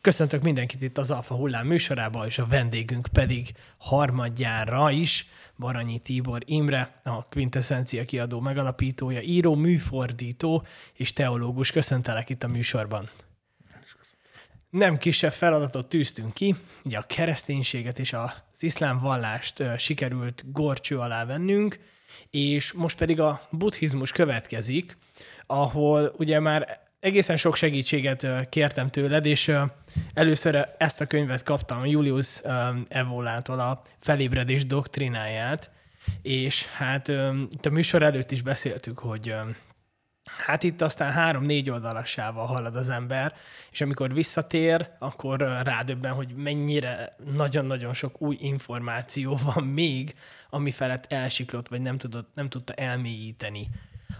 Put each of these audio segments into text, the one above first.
Köszöntök mindenkit itt az Alfa Hullám műsorában, és a vendégünk pedig harmadjára is Baranyi Tibor Imre, a Quintessencia kiadó megalapítója, író, műfordító és teológus. Köszöntelek itt a műsorban. Nem kisebb feladatot tűztünk ki, ugye a kereszténységet és az iszlám vallást sikerült gorcső alá vennünk, és most pedig a buddhizmus következik, ahol ugye már egészen sok segítséget kértem tőled, és először ezt a könyvet kaptam Julius Evolától, a felébredés doktrináját, és hát itt a műsor előtt is beszéltük, hogy hát itt aztán három-négy oldalassával halad az ember, és amikor visszatér, akkor rádöbben, hogy mennyire nagyon-nagyon sok új információ van még, ami felett elsiklott, vagy nem, tudott, nem tudta elmélyíteni.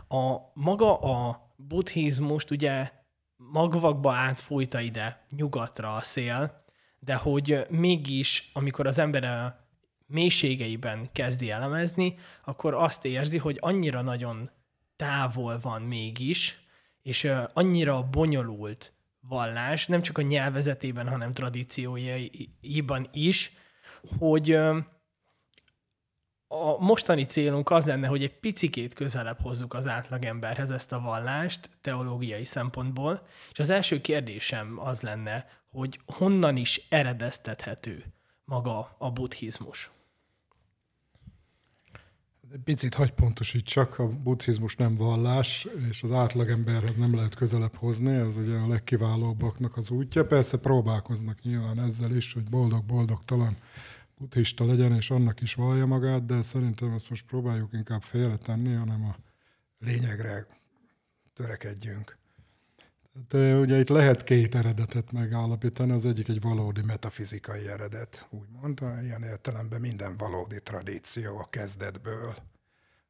A maga a buddhizmust ugye magvakba átfújta ide nyugatra a szél, de hogy mégis, amikor az ember a mélységeiben kezdi elemezni, akkor azt érzi, hogy annyira nagyon távol van mégis, és annyira bonyolult vallás, nem csak a nyelvezetében, hanem tradíciójaiban is, hogy a mostani célunk az lenne, hogy egy picikét közelebb hozzuk az átlagemberhez ezt a vallást teológiai szempontból, és az első kérdésem az lenne, hogy honnan is eredeztethető maga a buddhizmus? Picit hagy pontosítsak, a buddhizmus nem vallás, és az átlagemberhez nem lehet közelebb hozni, ez ugye a legkiválóbbaknak az útja. Persze próbálkoznak nyilván ezzel is, hogy boldog-boldogtalan buddhista legyen, és annak is vallja magát, de szerintem ezt most próbáljuk inkább félretenni, hanem a lényegre törekedjünk. Tehát, ugye itt lehet két eredetet megállapítani, az egyik egy valódi metafizikai eredet, úgymond, ilyen értelemben minden valódi tradíció a kezdetből,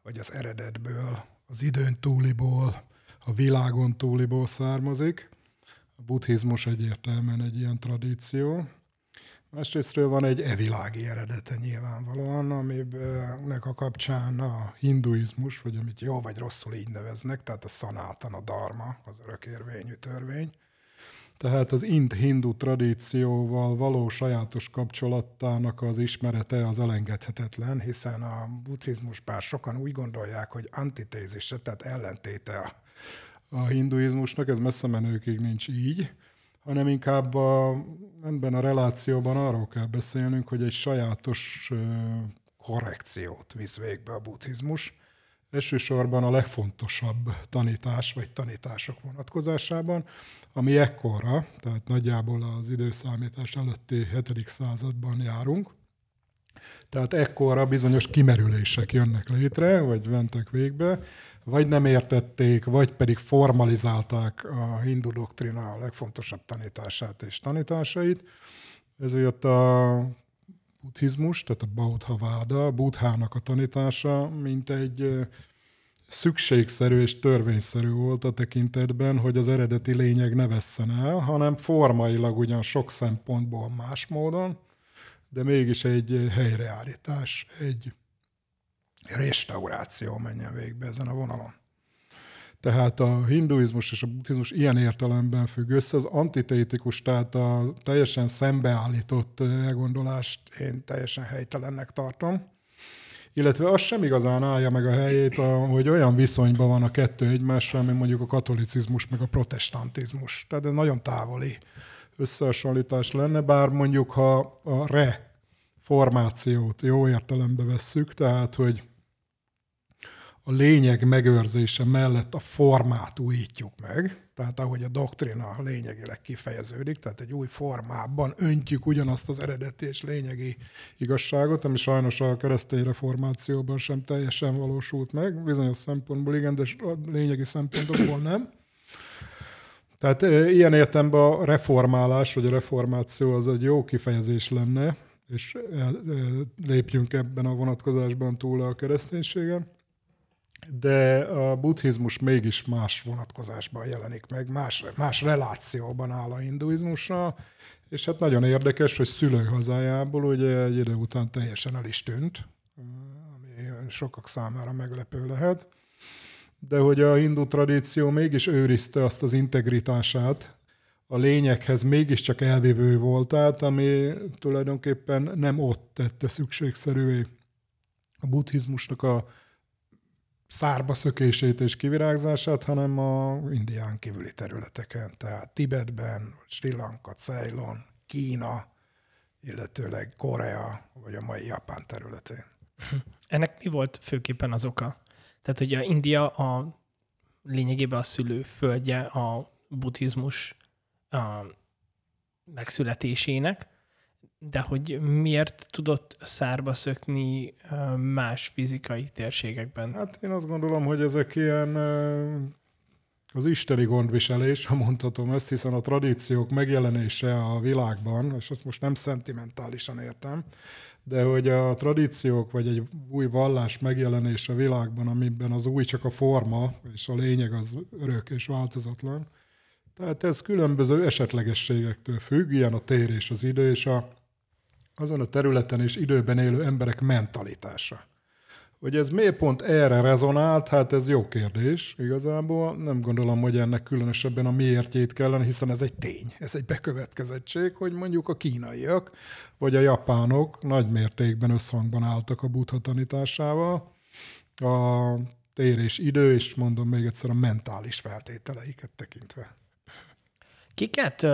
vagy az eredetből, az időn túliból, a világon túliból származik. A buddhizmus egyértelműen egy ilyen tradíció. Másrésztről van egy evilági eredete nyilvánvalóan, aminek a kapcsán a hinduizmus, vagy amit jó vagy rosszul így neveznek, tehát a szanátan, a dharma, az örökérvényű törvény. Tehát az ind-hindu tradícióval való sajátos kapcsolatának az ismerete az elengedhetetlen, hiszen a buddhizmus bár sokan úgy gondolják, hogy antitézise, tehát ellentéte a, a hinduizmusnak, ez messze menőkig nincs így, hanem inkább a, ebben a relációban arról kell beszélnünk, hogy egy sajátos korrekciót visz végbe a buddhizmus. Elsősorban a legfontosabb tanítás vagy tanítások vonatkozásában, ami ekkorra, tehát nagyjából az időszámítás előtti 7. században járunk. Tehát ekkorra bizonyos kimerülések jönnek létre, vagy mentek végbe, vagy nem értették, vagy pedig formalizálták a hindu doktrina a legfontosabb tanítását és tanításait. Ezért a buddhizmus, tehát a Bautha Váda, a buddhának a tanítása, mint egy szükségszerű és törvényszerű volt a tekintetben, hogy az eredeti lényeg ne vesszen el, hanem formailag ugyan sok szempontból más módon, de mégis egy helyreállítás, egy restauráció menjen végbe ezen a vonalon. Tehát a hinduizmus és a buddhizmus ilyen értelemben függ össze. Az antitétikus, tehát a teljesen szembeállított elgondolást én teljesen helytelennek tartom. Illetve az sem igazán állja meg a helyét, hogy olyan viszonyban van a kettő egymással, mint mondjuk a katolicizmus meg a protestantizmus. Tehát ez nagyon távoli összehasonlítás lenne, bár mondjuk ha a re formációt jó értelembe vesszük, tehát hogy a lényeg megőrzése mellett a formát újítjuk meg, tehát ahogy a doktrina lényegileg kifejeződik, tehát egy új formában öntjük ugyanazt az eredeti és lényegi igazságot, ami sajnos a keresztény reformációban sem teljesen valósult meg, bizonyos szempontból igen, de a lényegi szempontokból nem. Tehát ilyen értelemben a reformálás, vagy a reformáció az egy jó kifejezés lenne, és lépjünk ebben a vonatkozásban túl a kereszténységen de a buddhizmus mégis más vonatkozásban jelenik meg, más, más relációban áll a hinduizmussal, és hát nagyon érdekes, hogy szülőhazájából ugye egy idő után teljesen el is tűnt, ami sokak számára meglepő lehet, de hogy a hindu tradíció mégis őrizte azt az integritását, a lényekhez mégiscsak elvívő voltát, ami tulajdonképpen nem ott tette szükségszerűvé a buddhizmusnak a szárba szökését és kivirágzását, hanem a indián kívüli területeken, tehát Tibetben, Sri Lanka, Ceylon, Kína, illetőleg Korea, vagy a mai Japán területén. Ennek mi volt főképpen az oka? Tehát, a India a lényegében a szülő földje a buddhizmus a megszületésének, de hogy miért tudott szárba szökni más fizikai térségekben? Hát én azt gondolom, hogy ezek ilyen az isteni gondviselés, ha mondhatom ezt, hiszen a tradíciók megjelenése a világban, és ezt most nem szentimentálisan értem, de hogy a tradíciók vagy egy új vallás megjelenése a világban, amiben az új csak a forma, és a lényeg az örök és változatlan. Tehát ez különböző esetlegességektől függ, ilyen a tér és az idő, és a, azon a területen és időben élő emberek mentalitása. Hogy ez miért pont erre rezonált, hát ez jó kérdés igazából. Nem gondolom, hogy ennek különösebben a miértjét kellene, hiszen ez egy tény, ez egy bekövetkezettség, hogy mondjuk a kínaiak vagy a japánok nagy mértékben összhangban álltak a buddha tanításával. A tér és idő, és mondom még egyszer a mentális feltételeiket tekintve. Kiket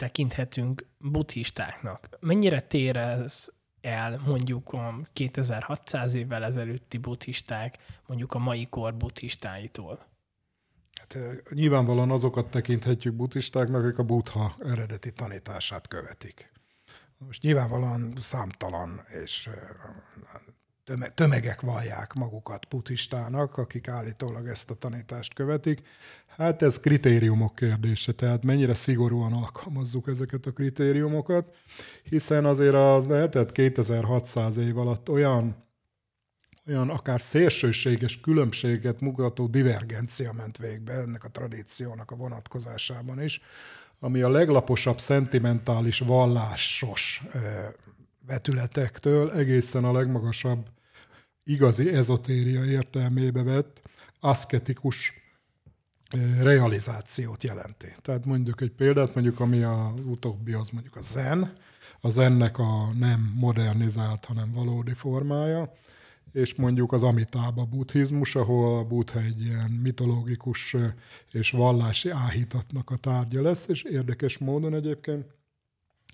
tekinthetünk buddhistáknak? Mennyire tér ez el mondjuk a 2600 évvel ezelőtti buddhisták, mondjuk a mai kor buddhistáitól? Hát, nyilvánvalóan azokat tekinthetjük buddhistáknak, akik a buddha eredeti tanítását követik. Most nyilvánvalóan számtalan és tömegek vallják magukat buddhistának, akik állítólag ezt a tanítást követik. Hát ez kritériumok kérdése, tehát mennyire szigorúan alkalmazzuk ezeket a kritériumokat, hiszen azért az lehetett 2600 év alatt olyan olyan akár szélsőséges különbséget mutató divergencia ment végbe ennek a tradíciónak a vonatkozásában is, ami a leglaposabb szentimentális vallásos vetületektől egészen a legmagasabb igazi ezotéria értelmébe vett aszketikus realizációt jelenti. Tehát mondjuk egy példát, mondjuk ami a utóbbi az mondjuk a zen, a zennek a nem modernizált, hanem valódi formája, és mondjuk az amitába buddhizmus, ahol a buddha egy ilyen mitológikus és vallási áhítatnak a tárgya lesz, és érdekes módon egyébként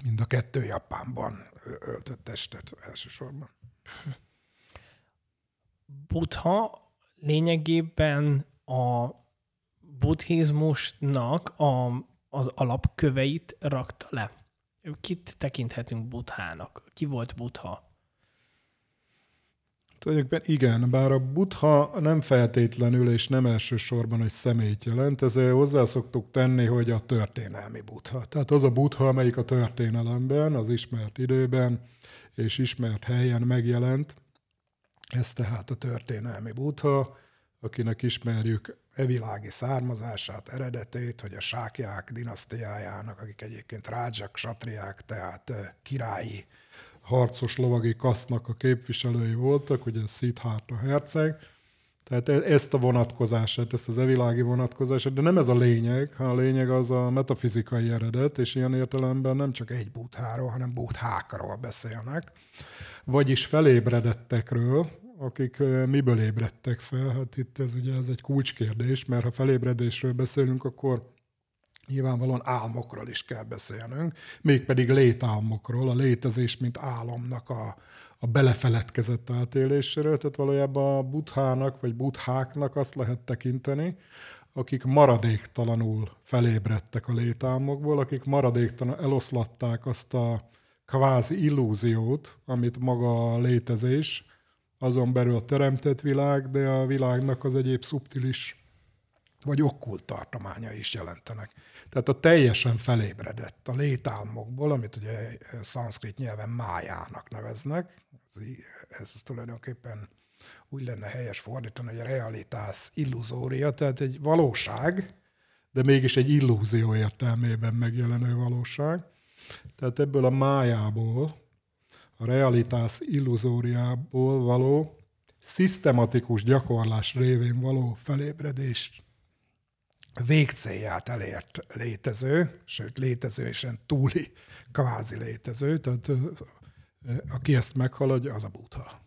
mind a kettő Japánban öltött testet elsősorban. Buddha lényegében a buddhizmusnak a, az alapköveit rakta le. Kit tekinthetünk buddhának? Ki volt buddha? Tulajdonképpen igen, bár a buddha nem feltétlenül és nem elsősorban egy személyt jelent, ezért hozzá szoktuk tenni, hogy a történelmi buddha. Tehát az a buddha, amelyik a történelemben, az ismert időben és ismert helyen megjelent, ez tehát a történelmi buddha, akinek ismerjük evilági származását, eredetét, hogy a sákják dinasztiájának, akik egyébként rádzsak, satriák, tehát királyi harcos lovagi kasznak a képviselői voltak, ugye Szithárta herceg, tehát e- ezt a vonatkozását, ezt az evilági vonatkozását, de nem ez a lényeg, hanem a lényeg az a metafizikai eredet, és ilyen értelemben nem csak egy bútháról, hanem búthákról beszélnek, vagyis felébredettekről, akik miből ébredtek fel. Hát itt ez ugye ez egy kulcskérdés, mert ha felébredésről beszélünk, akkor nyilvánvalóan álmokról is kell beszélnünk, mégpedig létálmokról, a létezés, mint álomnak a, a belefeledkezett átéléséről, tehát valójában a buthának vagy butháknak azt lehet tekinteni, akik maradéktalanul felébredtek a létálmokból, akik maradéktalanul eloszlatták azt a kvázi illúziót, amit maga a létezés, azon belül a teremtett világ, de a világnak az egyéb szubtilis vagy okkult tartománya is jelentenek. Tehát a teljesen felébredett a létálmokból, amit ugye szanszkrit nyelven májának neveznek, ez, ez tulajdonképpen úgy lenne helyes fordítani, hogy a realitás illuzória, tehát egy valóság, de mégis egy illúzió értelmében megjelenő valóság. Tehát ebből a májából, a realitás illuzóriából való szisztematikus gyakorlás révén való felébredést végcélját elért létező, sőt létezősen túli kvázi létező, tehát aki ezt meghaladja, az a butha.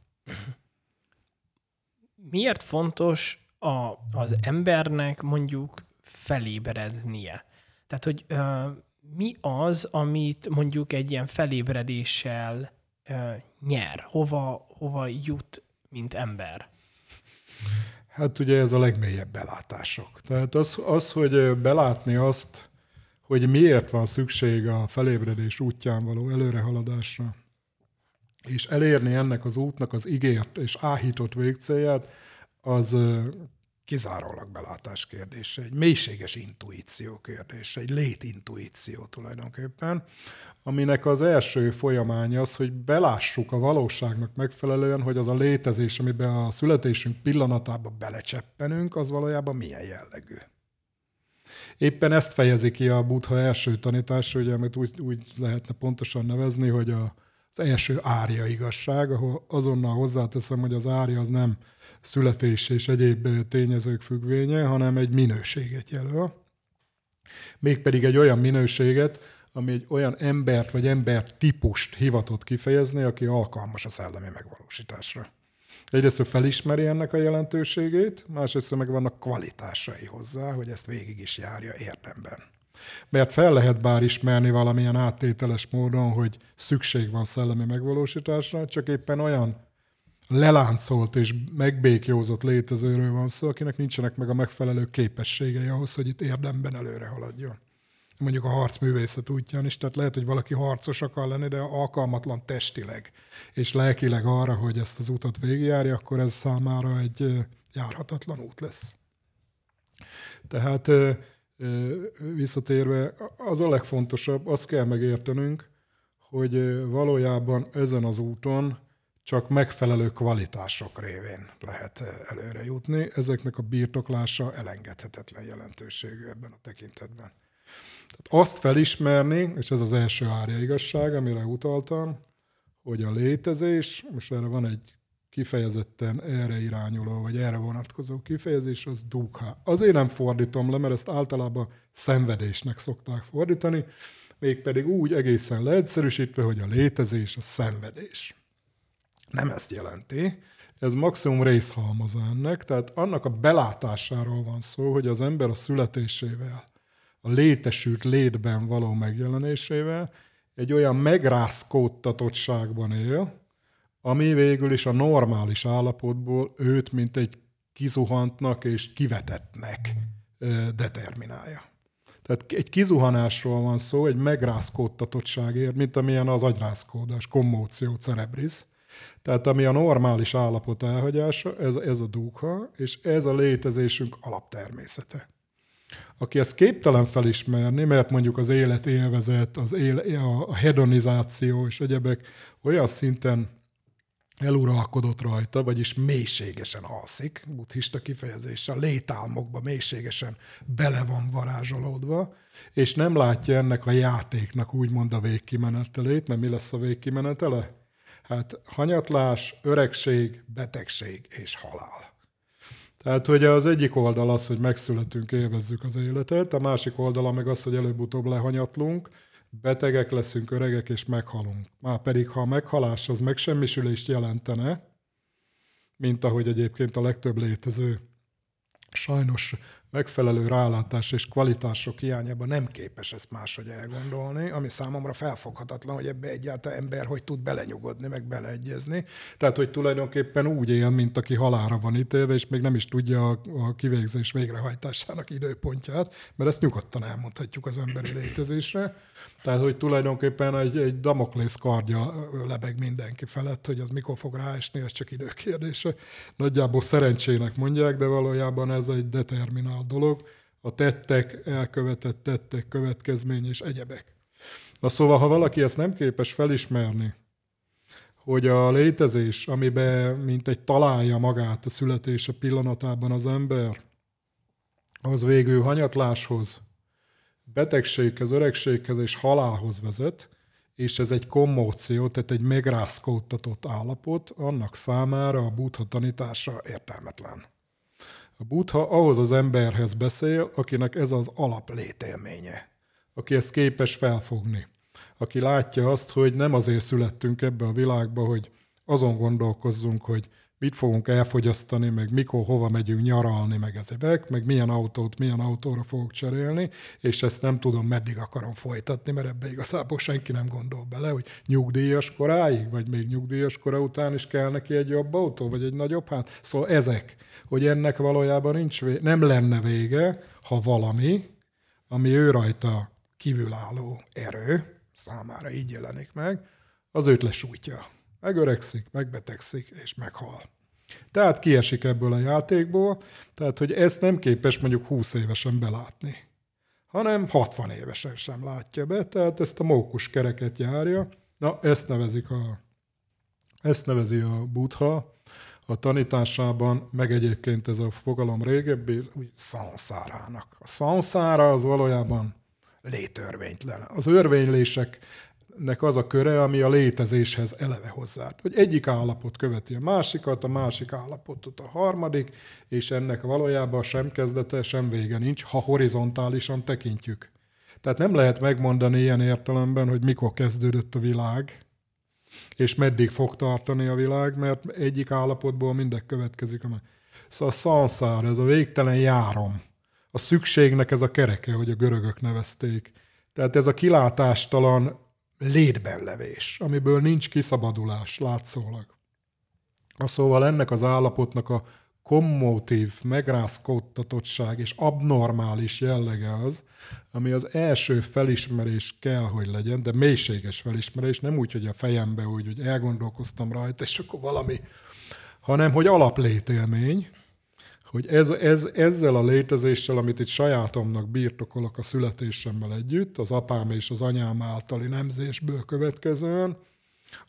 Miért fontos a, az embernek mondjuk felébrednie? Tehát, hogy ö, mi az, amit mondjuk egy ilyen felébredéssel nyer? Hova, hova jut, mint ember? Hát ugye ez a legmélyebb belátások. Tehát az, az, hogy belátni azt, hogy miért van szükség a felébredés útján való előrehaladásra, és elérni ennek az útnak az ígért és áhított végcélját, az kizárólag belátás kérdése, egy mélységes intuíció kérdése, egy létintuíció tulajdonképpen, aminek az első folyamány az, hogy belássuk a valóságnak megfelelően, hogy az a létezés, amiben a születésünk pillanatában belecseppenünk, az valójában milyen jellegű. Éppen ezt fejezi ki a Buddha első tanítása, ugye, amit úgy, úgy lehetne pontosan nevezni, hogy a, az első árja igazság, ahol azonnal hozzáteszem, hogy az árja az nem születés és egyéb tényezők függvénye, hanem egy minőséget jelöl. Mégpedig egy olyan minőséget, ami egy olyan embert vagy ember típust hivatott kifejezni, aki alkalmas a szellemi megvalósításra. Egyrészt felismeri ennek a jelentőségét, másrészt meg vannak kvalitásai hozzá, hogy ezt végig is járja érdemben. Mert fel lehet bár ismerni valamilyen áttételes módon, hogy szükség van szellemi megvalósításra, csak éppen olyan leláncolt és megbékjózott létezőről van szó, akinek nincsenek meg a megfelelő képességei ahhoz, hogy itt érdemben előre haladjon. Mondjuk a harcművészet útján is, tehát lehet, hogy valaki harcos akar lenni, de alkalmatlan testileg és lelkileg arra, hogy ezt az utat végigjárja, akkor ez számára egy járhatatlan út lesz. Tehát visszatérve, az a legfontosabb, azt kell megértenünk, hogy valójában ezen az úton csak megfelelő kvalitások révén lehet előre jutni. Ezeknek a birtoklása elengedhetetlen jelentőségű ebben a tekintetben. Tehát azt felismerni, és ez az első árja amire utaltam, hogy a létezés, most erre van egy kifejezetten erre irányuló, vagy erre vonatkozó kifejezés, az dukha. Azért nem fordítom le, mert ezt általában szenvedésnek szokták fordítani, mégpedig úgy egészen leegyszerűsítve, hogy a létezés a szenvedés. Nem ezt jelenti, ez maximum részhalmaza ennek, tehát annak a belátásáról van szó, hogy az ember a születésével, a létesült létben való megjelenésével egy olyan megrázkódtatottságban él, ami végül is a normális állapotból őt, mint egy kizuhantnak és kivetettnek determinálja. Tehát egy kizuhanásról van szó, egy megrázkódtatottságért, mint amilyen az agyrázkódás, kommóció cerebris, tehát ami a normális állapot elhagyása, ez, ez a dúgha, és ez a létezésünk alaptermészete. Aki ezt képtelen felismerni, mert mondjuk az élet élvezet, az éle, a hedonizáció és egyebek olyan szinten eluralkodott rajta, vagyis mélységesen alszik, buddhista kifejezéssel, létálmokba mélységesen bele van varázsolódva, és nem látja ennek a játéknak úgymond a végkimenetelét, mert mi lesz a végkimenetele? Hát hanyatlás, öregség, betegség és halál. Tehát, hogy az egyik oldal az, hogy megszületünk, élvezzük az életet, a másik oldala meg az, hogy előbb-utóbb lehanyatlunk, betegek leszünk, öregek és meghalunk. Már pedig, ha a meghalás az megsemmisülést jelentene, mint ahogy egyébként a legtöbb létező sajnos megfelelő rálátás és kvalitások hiányában nem képes ezt máshogy elgondolni, ami számomra felfoghatatlan, hogy ebbe egyáltalán ember hogy tud belenyugodni, meg beleegyezni. Tehát, hogy tulajdonképpen úgy él, mint aki halára van ítélve, és még nem is tudja a, a kivégzés végrehajtásának időpontját, mert ezt nyugodtan elmondhatjuk az emberi létezésre. Tehát, hogy tulajdonképpen egy, egy damoklész kardja lebeg mindenki felett, hogy az mikor fog ráesni, ez csak időkérdése. Nagyjából szerencsének mondják, de valójában ez egy determinál dolog. A tettek, elkövetett tettek, következmény és egyebek. Na szóval, ha valaki ezt nem képes felismerni, hogy a létezés, amiben mint egy találja magát a születése pillanatában az ember, az végül hanyatláshoz, betegséghez, öregséghez és halálhoz vezet, és ez egy kommóció, tehát egy megrázkódtatott állapot, annak számára a buddha tanítása értelmetlen. A buddha ahhoz az emberhez beszél, akinek ez az alap létélménye, aki ezt képes felfogni, aki látja azt, hogy nem azért születtünk ebbe a világba, hogy azon gondolkozzunk, hogy mit fogunk elfogyasztani, meg mikor, hova megyünk nyaralni, meg ezek, meg milyen autót, milyen autóra fogok cserélni, és ezt nem tudom, meddig akarom folytatni, mert ebbe igazából senki nem gondol bele, hogy nyugdíjas koráig, vagy még nyugdíjas kora után is kell neki egy jobb autó, vagy egy nagyobb hát. Szóval ezek, hogy ennek valójában nincs vége, nem lenne vége, ha valami, ami ő rajta kívülálló erő, számára így jelenik meg, az őt lesújtja megöregszik, megbetegszik és meghal. Tehát kiesik ebből a játékból, tehát hogy ezt nem képes mondjuk 20 évesen belátni, hanem 60 évesen sem látja be, tehát ezt a mókus kereket járja. Na, ezt nevezik a, ezt nevezi a buddha a tanításában, meg egyébként ez a fogalom régebbi, úgy szanszárának. A szanszára az valójában létörvénytelen. Az örvénylések nek az a köre, ami a létezéshez eleve hozzá. Hogy egyik állapot követi a másikat, a másik állapotot a harmadik, és ennek valójában sem kezdete, sem vége nincs, ha horizontálisan tekintjük. Tehát nem lehet megmondani ilyen értelemben, hogy mikor kezdődött a világ, és meddig fog tartani a világ, mert egyik állapotból mindek következik. Szóval a szanszár, ez a végtelen járom. A szükségnek ez a kereke, hogy a görögök nevezték. Tehát ez a kilátástalan létben levés, amiből nincs kiszabadulás látszólag. Szóval ennek az állapotnak a kommótív, megrázkódtatottság és abnormális jellege az, ami az első felismerés kell, hogy legyen, de mélységes felismerés, nem úgy, hogy a fejembe úgy, hogy elgondolkoztam rajta, és akkor valami, hanem hogy alaplétélmény, hogy ez, ez, ezzel a létezéssel, amit itt sajátomnak birtokolok a születésemmel együtt, az apám és az anyám általi nemzésből következően,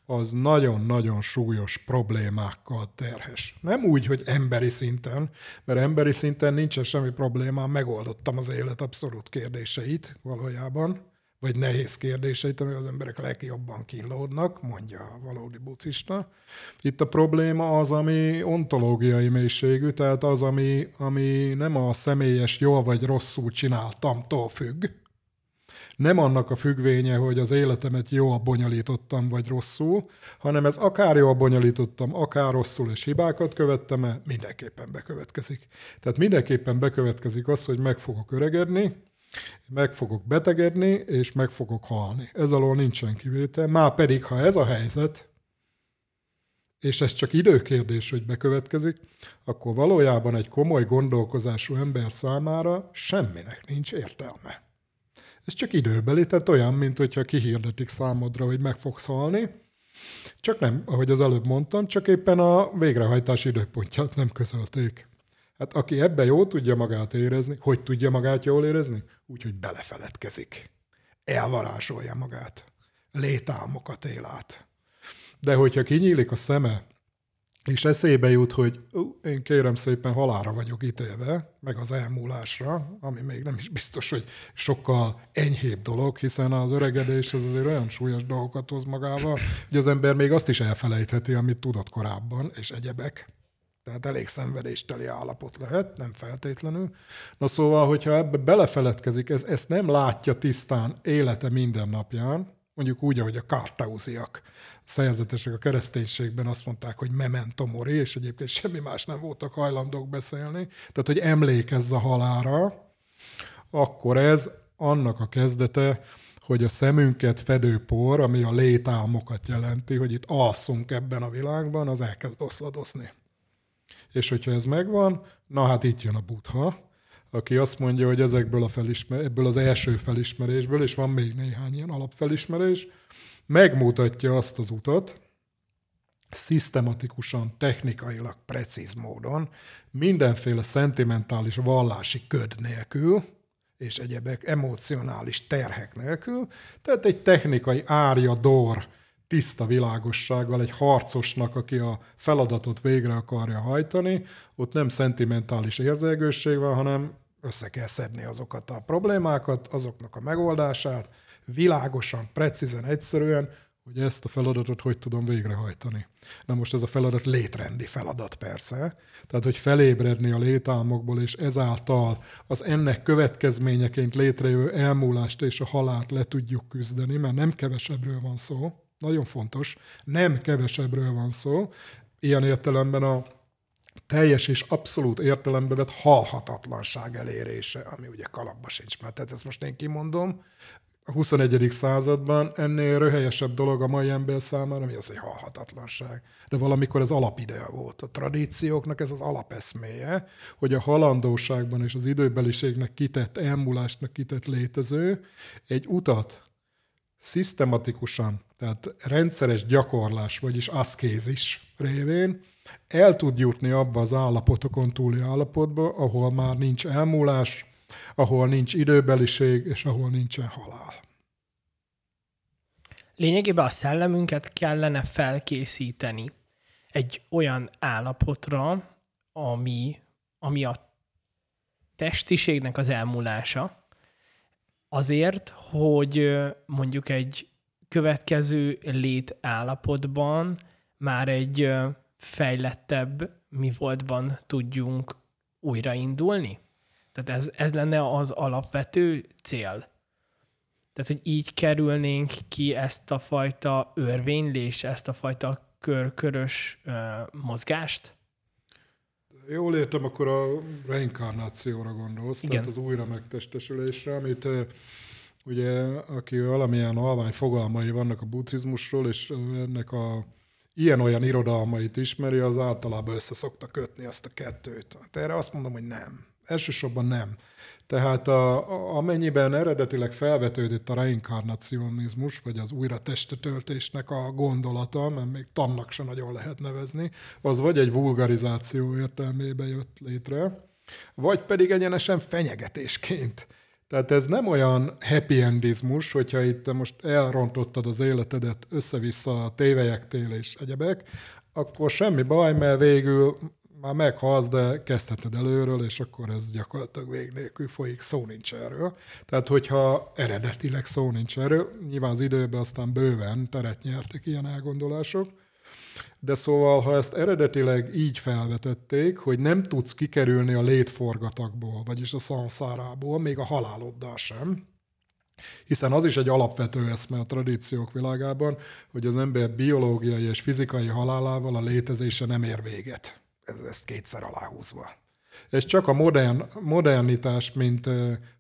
az nagyon-nagyon súlyos problémákkal terhes. Nem úgy, hogy emberi szinten, mert emberi szinten nincsen semmi problémám, megoldottam az élet abszolút kérdéseit valójában, vagy nehéz kérdéseit, ami az emberek legjobban kínlódnak, mondja a valódi buddhista. Itt a probléma az, ami ontológiai mélységű, tehát az, ami, ami nem a személyes jól vagy rosszul csináltamtól függ, nem annak a függvénye, hogy az életemet jól bonyolítottam, vagy rosszul, hanem ez akár jól bonyolítottam, akár rosszul, és hibákat követtem -e, mindenképpen bekövetkezik. Tehát mindenképpen bekövetkezik az, hogy meg fogok öregedni, meg fogok betegedni, és meg fogok halni. Ez alól nincsen kivétel. Már pedig, ha ez a helyzet, és ez csak időkérdés, hogy bekövetkezik, akkor valójában egy komoly gondolkozású ember számára semminek nincs értelme. Ez csak időbeli, tehát olyan, mint hogyha kihirdetik számodra, hogy meg fogsz halni, csak nem, ahogy az előbb mondtam, csak éppen a végrehajtás időpontját nem közölték. Hát aki ebbe jól tudja magát érezni, hogy tudja magát jól érezni? Úgy, hogy belefeledkezik. Elvarázsolja magát. Létálmokat él át. De hogyha kinyílik a szeme, és eszébe jut, hogy uh, én kérem szépen halára vagyok ítélve, meg az elmúlásra, ami még nem is biztos, hogy sokkal enyhébb dolog, hiszen az öregedés az azért olyan súlyos dolgokat hoz magával, hogy az ember még azt is elfelejtheti, amit tudott korábban, és egyebek. Tehát elég szenvedésteli állapot lehet, nem feltétlenül. Na szóval, hogyha ebbe belefeledkezik, ez, ezt nem látja tisztán élete mindennapján, mondjuk úgy, ahogy a kártauziak szerzetesek a kereszténységben azt mondták, hogy memento mori, és egyébként semmi más nem voltak hajlandók beszélni, tehát hogy emlékezz a halára, akkor ez annak a kezdete, hogy a szemünket fedő por, ami a létálmokat jelenti, hogy itt alszunk ebben a világban, az elkezd oszladozni. És hogyha ez megvan, na hát itt jön a buddha, aki azt mondja, hogy ezekből a felismer- ebből az első felismerésből, és van még néhány ilyen alapfelismerés, megmutatja azt az utat, szisztematikusan, technikailag precíz módon, mindenféle szentimentális vallási köd nélkül, és egyebek emocionális terhek nélkül, tehát egy technikai árja, dor, tiszta világossággal egy harcosnak, aki a feladatot végre akarja hajtani, ott nem szentimentális érzelgőség van, hanem össze kell szedni azokat a problémákat, azoknak a megoldását, világosan, precízen, egyszerűen, hogy ezt a feladatot hogy tudom végrehajtani. Na most ez a feladat létrendi feladat persze, tehát hogy felébredni a létálmokból, és ezáltal az ennek következményeként létrejövő elmúlást és a halált le tudjuk küzdeni, mert nem kevesebbről van szó, nagyon fontos, nem kevesebbről van szó, ilyen értelemben a teljes és abszolút értelembe vett halhatatlanság elérése, ami ugye kalapba sincs már. Tehát ezt most én kimondom, a 21. században ennél röhelyesebb dolog a mai ember számára, mi az, hogy halhatatlanság. De valamikor ez alapidea volt. A tradícióknak ez az alapeszméje, hogy a halandóságban és az időbeliségnek kitett, elmúlásnak kitett létező egy utat szisztematikusan, tehát rendszeres gyakorlás, vagyis aszkézis révén el tud jutni abba az állapotokon túli állapotba, ahol már nincs elmúlás, ahol nincs időbeliség, és ahol nincsen halál. Lényegében a szellemünket kellene felkészíteni egy olyan állapotra, ami, ami a testiségnek az elmúlása, azért, hogy mondjuk egy következő létállapotban már egy fejlettebb mi voltban tudjunk újraindulni? Tehát ez, ez lenne az alapvető cél. Tehát, hogy így kerülnénk ki ezt a fajta örvénylés, ezt a fajta kör-körös mozgást? Jól értem, akkor a reinkarnációra gondolsz, Igen. tehát az újra megtestesülésre, amit ugye, aki valamilyen alvány fogalmai vannak a buddhizmusról, és ennek a ilyen-olyan irodalmait ismeri, az általában össze szokta kötni ezt a kettőt. Hát erre azt mondom, hogy nem. Elsősorban nem. Tehát a, a, amennyiben eredetileg felvetődött a reinkarnacionizmus, vagy az újra testetöltésnek a gondolata, mert még tannak se nagyon lehet nevezni, az vagy egy vulgarizáció értelmébe jött létre, vagy pedig egyenesen fenyegetésként. Tehát ez nem olyan happy endizmus, hogyha itt most elrontottad az életedet össze-vissza a tévejektél és egyebek, akkor semmi baj, mert végül már meghalsz, de kezdheted előről, és akkor ez gyakorlatilag vég nélkül folyik, szó nincs erről. Tehát, hogyha eredetileg szó nincs erről, nyilván az időben aztán bőven teret nyertek ilyen elgondolások, de szóval, ha ezt eredetileg így felvetették, hogy nem tudsz kikerülni a létforgatakból, vagyis a szanszárából, még a haláloddal sem, hiszen az is egy alapvető eszme a tradíciók világában, hogy az ember biológiai és fizikai halálával a létezése nem ér véget ezt kétszer aláhúzva. Ez csak a modern, modernitás, mint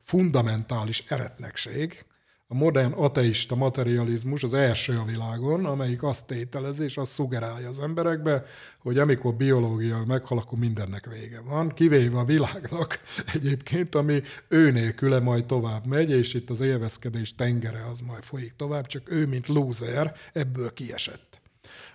fundamentális eretnekség, a modern ateista materializmus az első a világon, amelyik azt tételezi és azt szugerálja az emberekbe, hogy amikor biológia meghal, akkor mindennek vége van, kivéve a világnak egyébként, ami ő nélküle majd tovább megy, és itt az élvezkedés tengere az majd folyik tovább, csak ő, mint loser, ebből kiesett.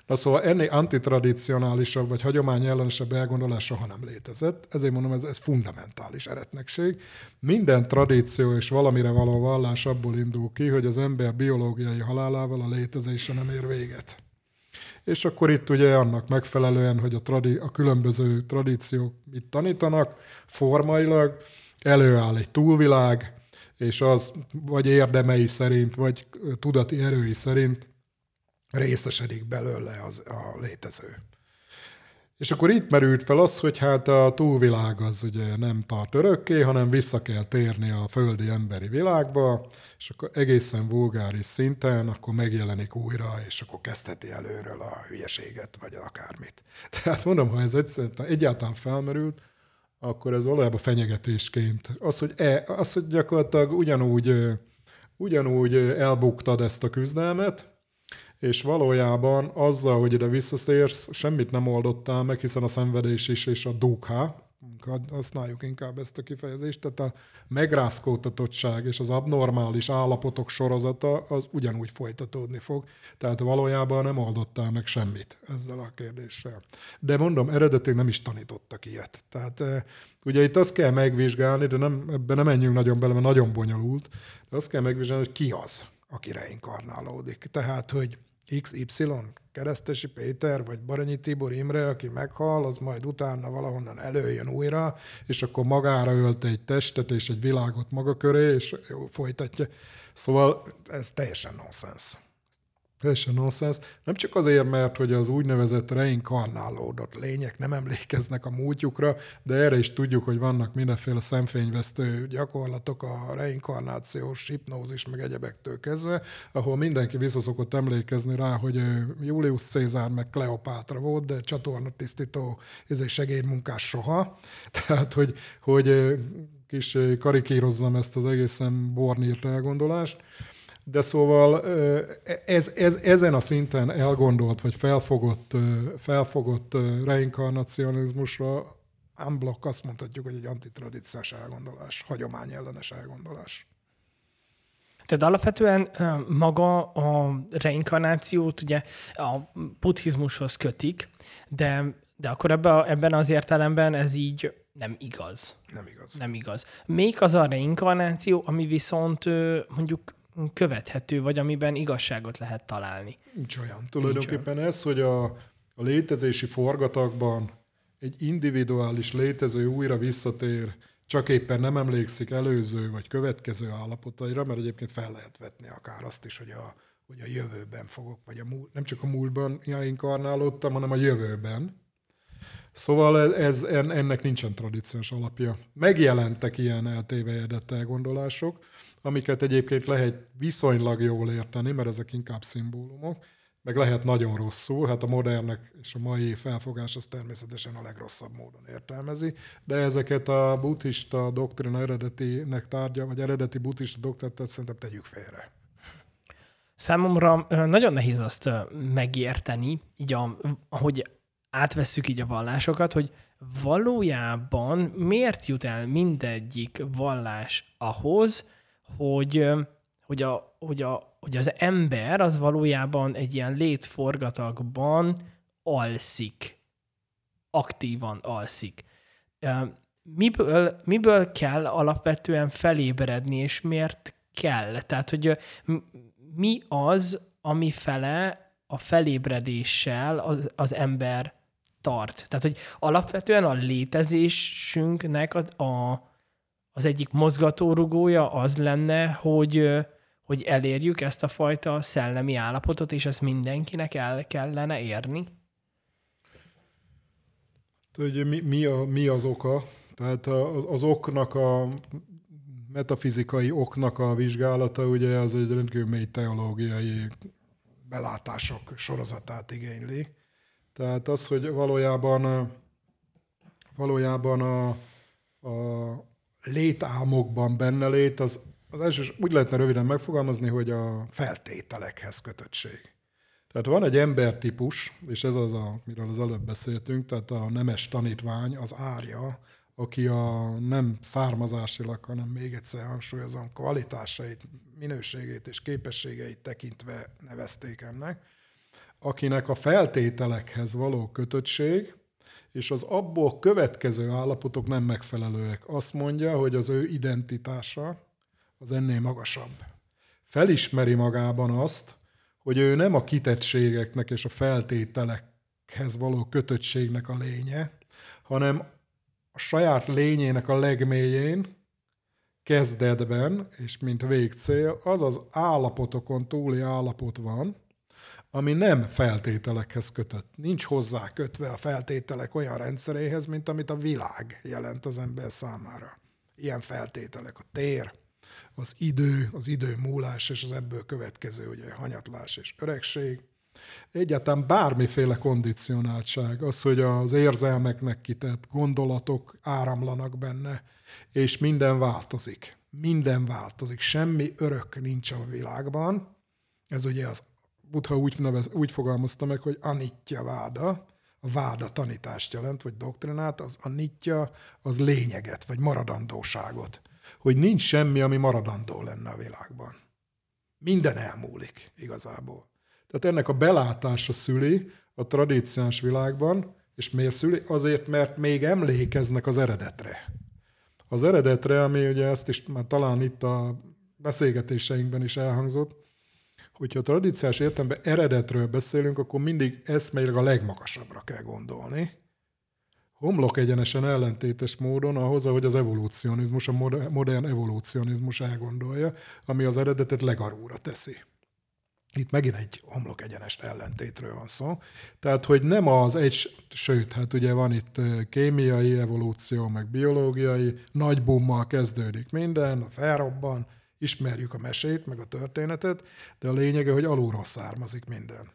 Na szóval ennél antitradicionálisabb vagy hagyományellenesebb elgondolás soha nem létezett, ezért mondom, ez, ez fundamentális eretnekség. Minden tradíció és valamire való vallás abból indul ki, hogy az ember biológiai halálával a létezése nem ér véget. És akkor itt ugye annak megfelelően, hogy a, tradi- a különböző tradíciók mit tanítanak, formailag előáll egy túlvilág, és az vagy érdemei szerint, vagy tudati erői szerint részesedik belőle az, a létező. És akkor itt merült fel az, hogy hát a túlvilág az ugye nem tart örökké, hanem vissza kell térni a földi emberi világba, és akkor egészen vulgáris szinten akkor megjelenik újra, és akkor kezdheti előről a hülyeséget, vagy akármit. Tehát mondom, ha ez egyáltalán felmerült, akkor ez valójában fenyegetésként. Az, hogy, e, az, hogy gyakorlatilag ugyanúgy, ugyanúgy elbuktad ezt a küzdelmet, és valójában azzal, hogy ide visszaszérsz, semmit nem oldottál meg, hiszen a szenvedés is és a dúkhá, használjuk inkább ezt a kifejezést, tehát a megrázkódtatottság és az abnormális állapotok sorozata az ugyanúgy folytatódni fog. Tehát valójában nem oldottál meg semmit ezzel a kérdéssel. De mondom, eredetileg nem is tanítottak ilyet. Tehát eh, ugye itt azt kell megvizsgálni, de nem, ebben nem menjünk nagyon bele, mert nagyon bonyolult, de azt kell megvizsgálni, hogy ki az, aki reinkarnálódik. Tehát, hogy XY, Keresztesi Péter, vagy Baranyi Tibor Imre, aki meghal, az majd utána valahonnan előjön újra, és akkor magára ölt egy testet és egy világot maga köré, és folytatja. Szóval ez teljesen nonsens. Teljesen nonsens. Nem csak azért, mert hogy az úgynevezett reinkarnálódott lények nem emlékeznek a múltjukra, de erre is tudjuk, hogy vannak mindenféle szemfényvesztő gyakorlatok, a reinkarnációs hipnózis, meg egyebektől kezdve, ahol mindenki visszaszokott emlékezni rá, hogy Julius Cézár meg Kleopátra volt, de csatornatisztító egy segédmunkás soha. Tehát, hogy, hogy kis karikírozzam ezt az egészen bornírt elgondolást. De szóval ez, ez, ezen a szinten elgondolt, vagy felfogott, felfogott reinkarnacionizmusra unblock azt mondhatjuk, hogy egy antitradíciós elgondolás, hagyományellenes elgondolás. Tehát alapvetően maga a reinkarnációt ugye a buddhizmushoz kötik, de, de akkor ebben, ebben az értelemben ez így nem igaz. Nem igaz. Nem igaz. Még az a reinkarnáció, ami viszont mondjuk követhető, vagy amiben igazságot lehet találni. Nincs olyan. Tulajdonképpen Nincs ez, hogy a, a létezési forgatagban egy individuális létező újra visszatér, csak éppen nem emlékszik előző vagy következő állapotaira, mert egyébként fel lehet vetni akár azt is, hogy a, hogy a jövőben fogok, vagy a múl, nem csak a múltban inkarnálódtam, hanem a jövőben. Szóval ez, ennek nincsen tradíciós alapja. Megjelentek ilyen eltévejedett elgondolások, amiket egyébként lehet viszonylag jól érteni, mert ezek inkább szimbólumok, meg lehet nagyon rosszul, hát a modernek és a mai felfogás az természetesen a legrosszabb módon értelmezi, de ezeket a buddhista doktrina eredetinek tárgya, vagy eredeti buddhista doktrinát szerintem tegyük félre. Számomra nagyon nehéz azt megérteni, így a, ahogy átvesszük így a vallásokat, hogy valójában miért jut el mindegyik vallás ahhoz, hogy, hogy, a, hogy, a, hogy az ember az valójában egy ilyen létforgatagban alszik. Aktívan alszik. Miből, miből kell alapvetően felébredni, és miért kell? Tehát, hogy mi az, ami fele a felébredéssel az, az ember tart. Tehát, hogy alapvetően a létezésünknek a, a az egyik mozgatórugója az lenne, hogy, hogy elérjük ezt a fajta szellemi állapotot, és ezt mindenkinek el kellene érni? Hogy mi, mi, a, mi az oka? Tehát az, az oknak a metafizikai oknak a vizsgálata, ugye az egy rendkívül mély teológiai belátások sorozatát igényli. Tehát az, hogy valójában valójában a, a, létálmokban benne lét, az, az első, úgy lehetne röviden megfogalmazni, hogy a feltételekhez kötöttség. Tehát van egy embertípus, és ez az, a, amiről az előbb beszéltünk, tehát a nemes tanítvány, az árja, aki a nem származásilag, hanem még egyszer hangsúlyozom, kvalitásait, minőségét és képességeit tekintve nevezték ennek, akinek a feltételekhez való kötöttség, és az abból következő állapotok nem megfelelőek. Azt mondja, hogy az ő identitása az ennél magasabb. Felismeri magában azt, hogy ő nem a kitettségeknek és a feltételekhez való kötöttségnek a lénye, hanem a saját lényének a legmélyén, kezdetben, és mint végcél, az az állapotokon túli állapot van, ami nem feltételekhez kötött. Nincs hozzá kötve a feltételek olyan rendszeréhez, mint amit a világ jelent az ember számára. Ilyen feltételek a tér, az idő, az idő múlás és az ebből következő ugye, hanyatlás és öregség. Egyáltalán bármiféle kondicionáltság, az, hogy az érzelmeknek kitett gondolatok áramlanak benne, és minden változik. Minden változik, semmi örök nincs a világban. Ez ugye az Buddha úgy, nevez, úgy fogalmazta meg, hogy anitya váda, a váda tanítást jelent, vagy doktrinát, az anitya az lényeget, vagy maradandóságot. Hogy nincs semmi, ami maradandó lenne a világban. Minden elmúlik igazából. Tehát ennek a belátása szüli a tradíciós világban, és miért szüli? Azért, mert még emlékeznek az eredetre. Az eredetre, ami ugye ezt is már talán itt a beszélgetéseinkben is elhangzott, hogyha a tradíciós értelemben eredetről beszélünk, akkor mindig eszmeileg a legmagasabbra kell gondolni. Homlok egyenesen ellentétes módon ahhoz, ahogy az evolúcionizmus, a modern evolúcionizmus elgondolja, ami az eredetet legarúra teszi. itt megint egy homlok egyenest ellentétről van szó. Tehát, hogy nem az egy, sőt, hát ugye van itt kémiai evolúció, meg biológiai, nagy bummal kezdődik minden, felrobban, ismerjük a mesét, meg a történetet, de a lényege, hogy alulról származik minden.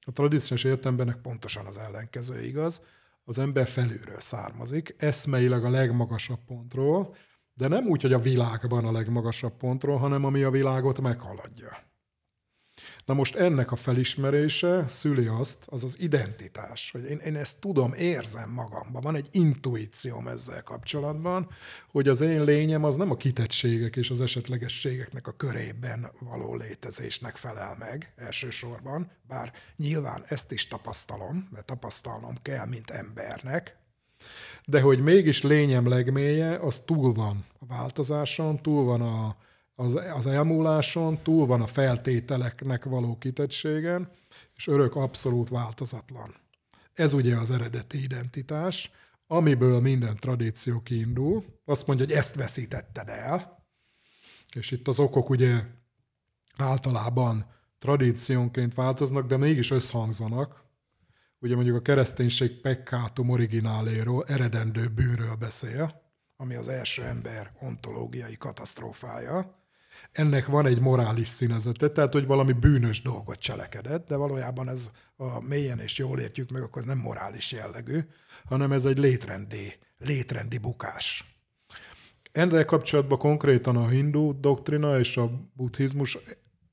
A tradíciós értelemben pontosan az ellenkező igaz. Az ember felülről származik, eszmeileg a legmagasabb pontról, de nem úgy, hogy a világban a legmagasabb pontról, hanem ami a világot meghaladja. Na most ennek a felismerése szüli azt, az az identitás, hogy én, én ezt tudom, érzem magamban, van egy intuícióm ezzel kapcsolatban, hogy az én lényem az nem a kitettségek és az esetlegességeknek a körében való létezésnek felel meg elsősorban, bár nyilván ezt is tapasztalom, mert tapasztalnom kell, mint embernek, de hogy mégis lényem legmélye, az túl van a változáson, túl van a, az, az elmúláson, túl van a feltételeknek való kitettségen, és örök abszolút változatlan. Ez ugye az eredeti identitás, amiből minden tradíció kiindul. Azt mondja, hogy ezt veszítetted el, és itt az okok ugye általában tradíciónként változnak, de mégis összhangzanak. Ugye mondjuk a kereszténység peccatum origináléről, eredendő bűnről beszél, ami az első ember ontológiai katasztrófája ennek van egy morális színezete, tehát hogy valami bűnös dolgot cselekedett, de valójában ez a mélyen és jól értjük meg, akkor ez nem morális jellegű, hanem ez egy létrendi, létrendi bukás. Ennek kapcsolatban konkrétan a hindu doktrina és a buddhizmus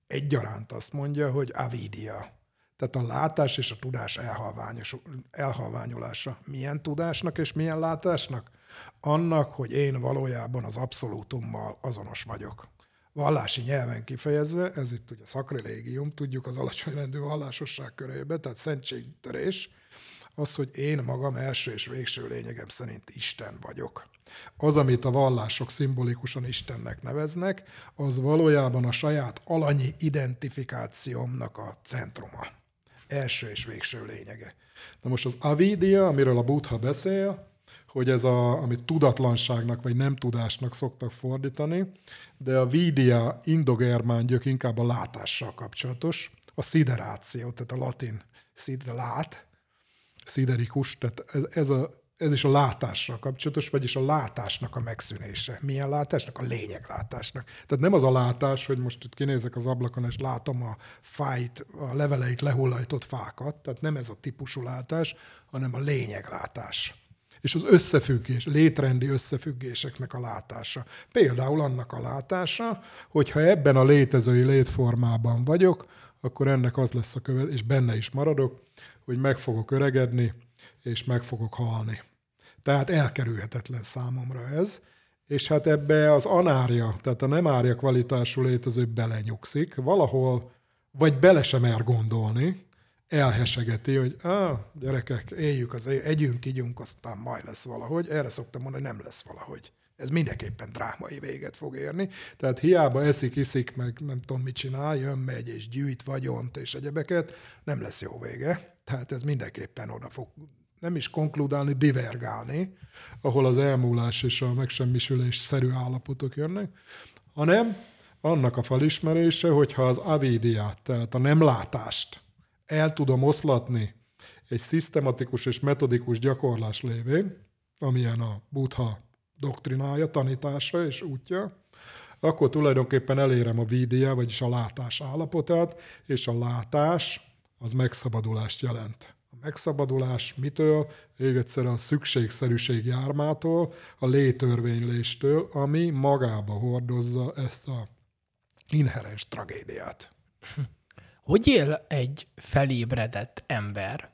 egyaránt azt mondja, hogy avidia, tehát a látás és a tudás elhalványolása. Milyen tudásnak és milyen látásnak? Annak, hogy én valójában az abszolútummal azonos vagyok vallási nyelven kifejezve, ez itt ugye szakrilégium, tudjuk az alacsony rendű vallásosság körébe, tehát szentségtörés, az, hogy én magam első és végső lényegem szerint Isten vagyok. Az, amit a vallások szimbolikusan Istennek neveznek, az valójában a saját alanyi identifikációmnak a centruma. Első és végső lényege. Na most az avidia, amiről a Buddha beszél, hogy ez a, amit tudatlanságnak vagy nem tudásnak szoktak fordítani, de a vidia indogermán gyök inkább a látással kapcsolatos, a szideráció, tehát a latin szid lát, sziderikus, tehát ez, a, ez is a látással kapcsolatos, vagyis a látásnak a megszűnése. Milyen látásnak? A lényeglátásnak. Tehát nem az a látás, hogy most itt kinézek az ablakon, és látom a fájt, a leveleit lehullajtott fákat, tehát nem ez a típusú látás, hanem a lényeglátás és az összefüggés, létrendi összefüggéseknek a látása. Például annak a látása, hogyha ebben a létezői létformában vagyok, akkor ennek az lesz a követ, és benne is maradok, hogy meg fogok öregedni, és meg fogok halni. Tehát elkerülhetetlen számomra ez, és hát ebbe az anárja, tehát a nem árja kvalitású létező belenyugszik, valahol vagy bele sem mer gondolni, elhesegeti, hogy ah, gyerekek, éljük az együnk, ígyunk, aztán majd lesz valahogy. Erre szoktam mondani, hogy nem lesz valahogy. Ez mindenképpen drámai véget fog érni. Tehát hiába eszik, iszik, meg nem tudom mit csinál, jön, megy és gyűjt vagyont és egyebeket, nem lesz jó vége. Tehát ez mindenképpen oda fog nem is konkludálni, divergálni, ahol az elmúlás és a megsemmisülés szerű állapotok jönnek, hanem annak a felismerése, hogyha az avidiát, tehát a nem látást el tudom oszlatni egy szisztematikus és metodikus gyakorlás lévén, amilyen a buddha doktrinája, tanítása és útja, akkor tulajdonképpen elérem a vídia, vagyis a látás állapotát, és a látás az megszabadulást jelent. A megszabadulás mitől? Még egyszer a szükségszerűség jármától, a létörvényléstől, ami magába hordozza ezt a inherens tragédiát. Hogy él egy felébredett ember,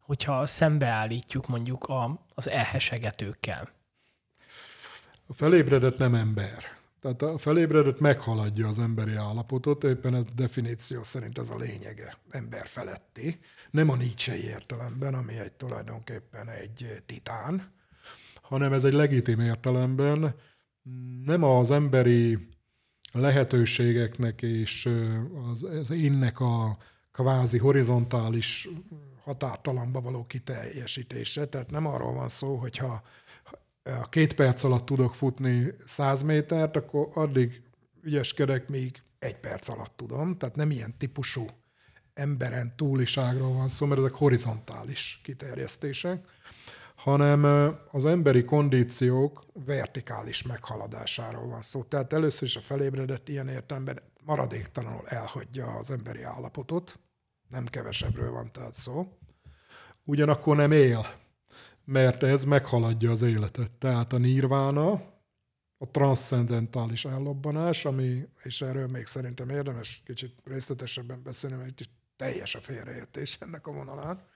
hogyha szembeállítjuk mondjuk a, az elhesegetőkkel? A felébredett nem ember. Tehát a felébredett meghaladja az emberi állapotot, éppen ez definíció szerint ez a lényege, ember feletti. Nem a Nietzsche értelemben, ami egy tulajdonképpen egy titán, hanem ez egy legitim értelemben nem az emberi lehetőségeknek és az, az énnek a kvázi horizontális határtalamba való kiteljesítése. Tehát nem arról van szó, hogyha a két perc alatt tudok futni száz métert, akkor addig ügyeskedek, míg egy perc alatt tudom. Tehát nem ilyen típusú emberen túliságról van szó, mert ezek horizontális kiterjesztések, hanem az emberi kondíciók vertikális meghaladásáról van szó. Tehát először is a felébredett ilyen értelemben maradéktalanul elhagyja az emberi állapotot, nem kevesebbről van tehát szó, ugyanakkor nem él, mert ez meghaladja az életet. Tehát a nirvána, a transzcendentális ellobbanás, ami, és erről még szerintem érdemes kicsit részletesebben beszélni, mert itt is teljes a félreértés ennek a vonalán.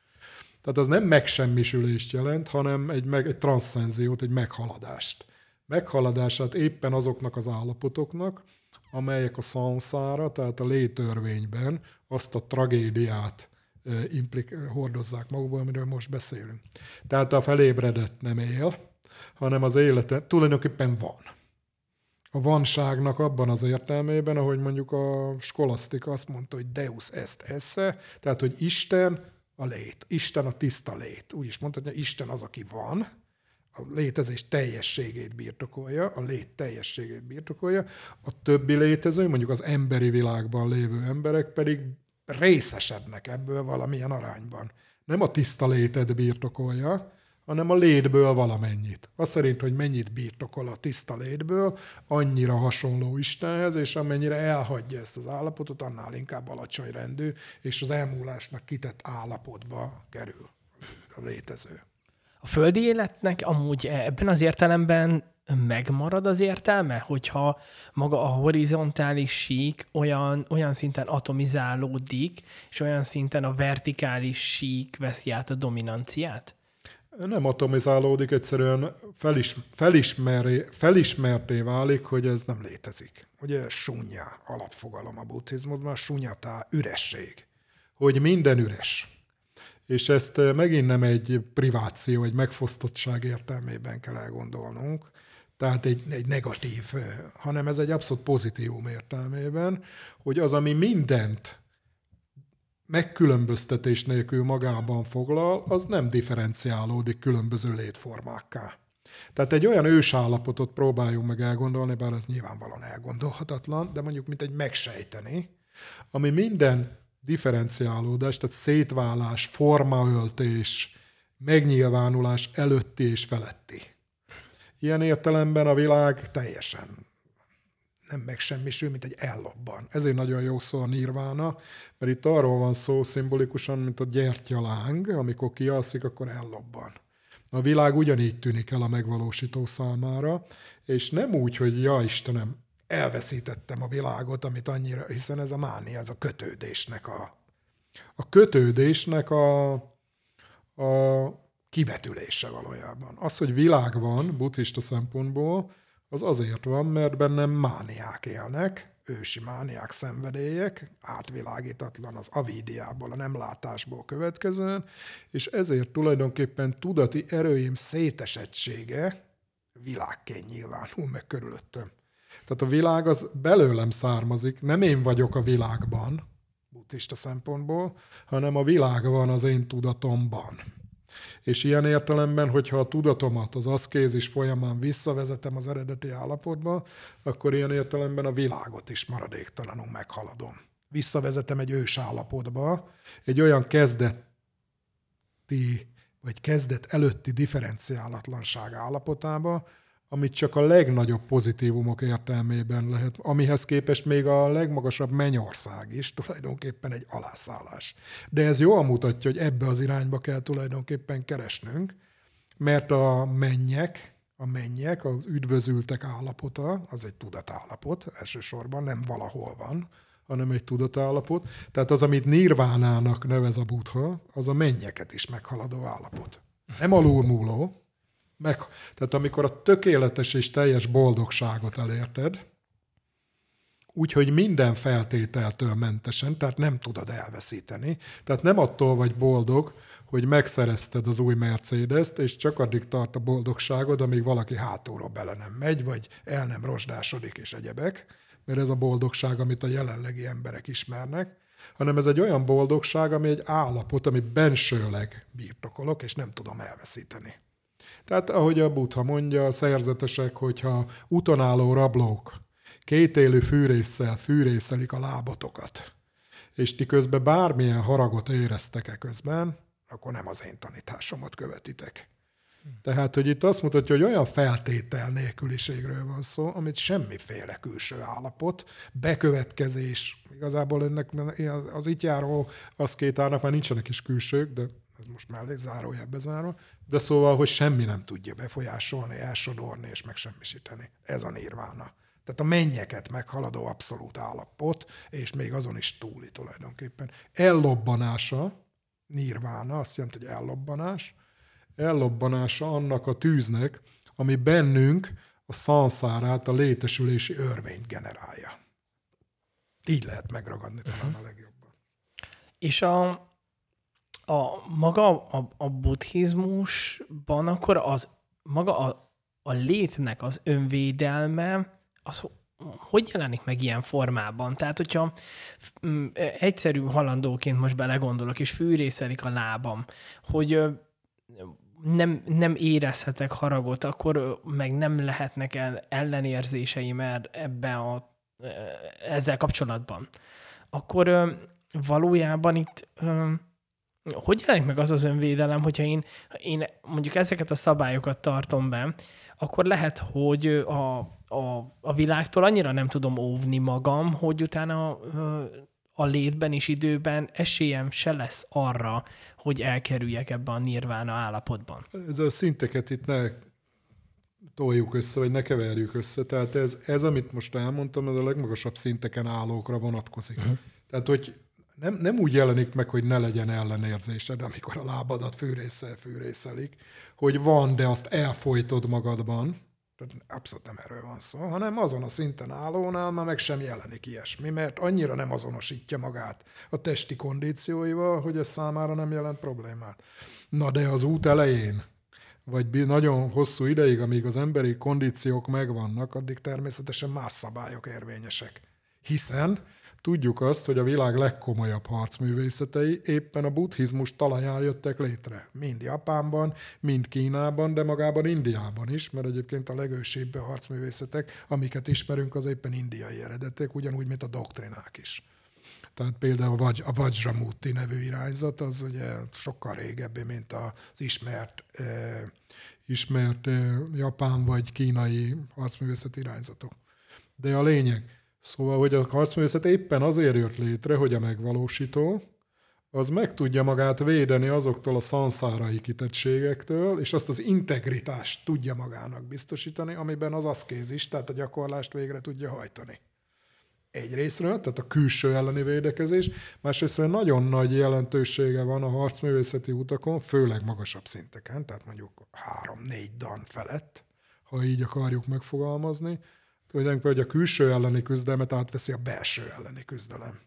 Tehát az nem megsemmisülést jelent, hanem egy, meg, egy transzcenziót, egy meghaladást. Meghaladását éppen azoknak az állapotoknak, amelyek a szanszára, tehát a létörvényben azt a tragédiát implik, hordozzák magukból, amiről most beszélünk. Tehát a felébredett nem él, hanem az élete tulajdonképpen van. A vanságnak abban az értelmében, ahogy mondjuk a skolasztika azt mondta, hogy Deus est esse, tehát hogy Isten a lét, Isten a tiszta lét. Úgy is mondta, hogy Isten az, aki van, a létezés teljességét birtokolja, a lét teljességét birtokolja, a többi létező, mondjuk az emberi világban lévő emberek pedig részesednek ebből valamilyen arányban. Nem a tiszta létet birtokolja, hanem a létből valamennyit. Az szerint, hogy mennyit birtokol a tiszta létből, annyira hasonló Istenhez, és amennyire elhagyja ezt az állapotot, annál inkább alacsony rendű, és az elmúlásnak kitett állapotba kerül a létező. A földi életnek amúgy ebben az értelemben megmarad az értelme, hogyha maga a horizontális sík olyan, olyan szinten atomizálódik, és olyan szinten a vertikális sík veszi át a dominanciát? Nem atomizálódik, egyszerűen felis, felismeré, felismerté válik, hogy ez nem létezik. Ugye sunya alapfogalom a buddhizmusban, sunyatá üresség, hogy minden üres. És ezt megint nem egy priváció, egy megfosztottság értelmében kell elgondolnunk, tehát egy, egy negatív, hanem ez egy abszolút pozitívum értelmében, hogy az, ami mindent megkülönböztetés nélkül magában foglal, az nem differenciálódik különböző létformákká. Tehát egy olyan ősállapotot próbáljunk meg elgondolni, bár ez nyilvánvalóan elgondolhatatlan, de mondjuk mint egy megsejteni, ami minden differenciálódás, tehát szétválás, formaöltés, megnyilvánulás előtti és feletti. Ilyen értelemben a világ teljesen nem megsemmisül, mint egy ellobban. Ezért nagyon jó szó a nirvána, mert itt arról van szó szimbolikusan, mint a gyertyaláng, amikor kialszik, akkor ellobban. A világ ugyanígy tűnik el a megvalósító számára, és nem úgy, hogy ja Istenem, elveszítettem a világot, amit annyira, hiszen ez a mánia, ez a kötődésnek a, a kötődésnek a, a kivetülése valójában. Az, hogy világ van buddhista szempontból, az azért van, mert bennem mániák élnek, ősi mániák, szenvedélyek, átvilágítatlan az avídiából, a nemlátásból következően, és ezért tulajdonképpen tudati erőim szétesettsége világként nyilvánul meg körülöttem. Tehát a világ az belőlem származik, nem én vagyok a világban, buddhista szempontból, hanem a világ van az én tudatomban. És ilyen értelemben, hogyha a tudatomat az aszkézis folyamán visszavezetem az eredeti állapotba, akkor ilyen értelemben a világot is maradéktalanul meghaladom. Visszavezetem egy ős állapotba, egy olyan kezdeti, vagy kezdet előtti differenciálatlanság állapotába, amit csak a legnagyobb pozitívumok értelmében lehet, amihez képest még a legmagasabb mennyország is tulajdonképpen egy alászállás. De ez jól mutatja, hogy ebbe az irányba kell tulajdonképpen keresnünk, mert a mennyek, a mennyek, az üdvözültek állapota, az egy tudatállapot elsősorban, nem valahol van, hanem egy tudatállapot. Tehát az, amit nirvánának nevez a buddha, az a mennyeket is meghaladó állapot. Nem alulmúló, meg, tehát amikor a tökéletes és teljes boldogságot elérted, úgyhogy minden feltételtől mentesen, tehát nem tudod elveszíteni. Tehát nem attól vagy boldog, hogy megszerezted az új Mercedes-t, és csak addig tart a boldogságod, amíg valaki hátulról bele nem megy, vagy el nem rozsdásodik, és egyebek, mert ez a boldogság, amit a jelenlegi emberek ismernek, hanem ez egy olyan boldogság, ami egy állapot, amit bensőleg birtokolok, és nem tudom elveszíteni. Tehát ahogy a Buddha mondja, a szerzetesek, hogyha utonálló rablók kétélő fűrészsel fűrészelik a lábatokat, és ti közben bármilyen haragot éreztek-e közben, akkor nem az én tanításomat követitek. Tehát, hogy itt azt mutatja, hogy olyan feltétel nélküliségről van szó, amit semmiféle külső állapot, bekövetkezés, igazából ennek az itt járó aszkétának már nincsenek is külsők, de ez most mellé zárójelbe zárva, de szóval, hogy semmi nem tudja befolyásolni, elsodorni és megsemmisíteni. Ez a nirvána. Tehát a mennyeket meghaladó abszolút állapot, és még azon is túli tulajdonképpen. Ellobbanása, nirvána, azt jelenti, hogy ellobbanás, ellobbanása annak a tűznek, ami bennünk a szanszárát, a létesülési örvényt generálja. Így lehet megragadni talán a legjobban. És a, a maga a, a buddhizmusban akkor az maga a, a létnek az önvédelme, az hogy jelenik meg ilyen formában? Tehát, hogyha egyszerű halandóként most belegondolok, és fűrészelik a lábam, hogy nem, nem érezhetek haragot, akkor meg nem lehetnek el ellenérzéseim ebbe a, ezzel kapcsolatban. Akkor valójában itt hogy jelenik meg az az önvédelem, hogyha én, én mondjuk ezeket a szabályokat tartom be, akkor lehet, hogy a, a, a világtól annyira nem tudom óvni magam, hogy utána a létben és időben esélyem se lesz arra, hogy elkerüljek ebbe a nirvána állapotban. Ez a szinteket itt ne toljuk össze, vagy ne keverjük össze. Tehát ez, ez amit most elmondtam, ez a legmagasabb szinteken állókra vonatkozik. Uh-huh. Tehát, hogy nem, nem úgy jelenik meg, hogy ne legyen ellenérzésed, amikor a lábadat fűrészsel fűrészelik, hogy van, de azt elfolytod magadban, abszolút nem erről van szó, hanem azon a szinten állónál már meg sem jelenik ilyesmi, mert annyira nem azonosítja magát a testi kondícióival, hogy ez számára nem jelent problémát. Na de az út elején, vagy nagyon hosszú ideig, amíg az emberi kondíciók megvannak, addig természetesen más szabályok érvényesek. Hiszen Tudjuk azt, hogy a világ legkomolyabb harcművészetei éppen a buddhizmus talaján jöttek létre. Mind Japánban, mind Kínában, de magában Indiában is, mert egyébként a legősibb harcművészetek, amiket ismerünk, az éppen indiai eredetek, ugyanúgy, mint a doktrinák is. Tehát például a Vajramuti nevű irányzat, az ugye sokkal régebbi, mint az ismert, eh, ismert eh, japán vagy kínai harcművészeti irányzatok. De a lényeg, Szóval, hogy a harcművészet éppen azért jött létre, hogy a megvalósító az meg tudja magát védeni azoktól a szanszárai kitettségektől, és azt az integritást tudja magának biztosítani, amiben az aszkézis, tehát a gyakorlást végre tudja hajtani. Egyrésztről, tehát a külső elleni védekezés, másrésztről nagyon nagy jelentősége van a harcművészeti utakon, főleg magasabb szinteken, tehát mondjuk három-négy dan felett, ha így akarjuk megfogalmazni, tulajdonképpen, hogy a külső elleni küzdelmet átveszi a belső elleni küzdelem.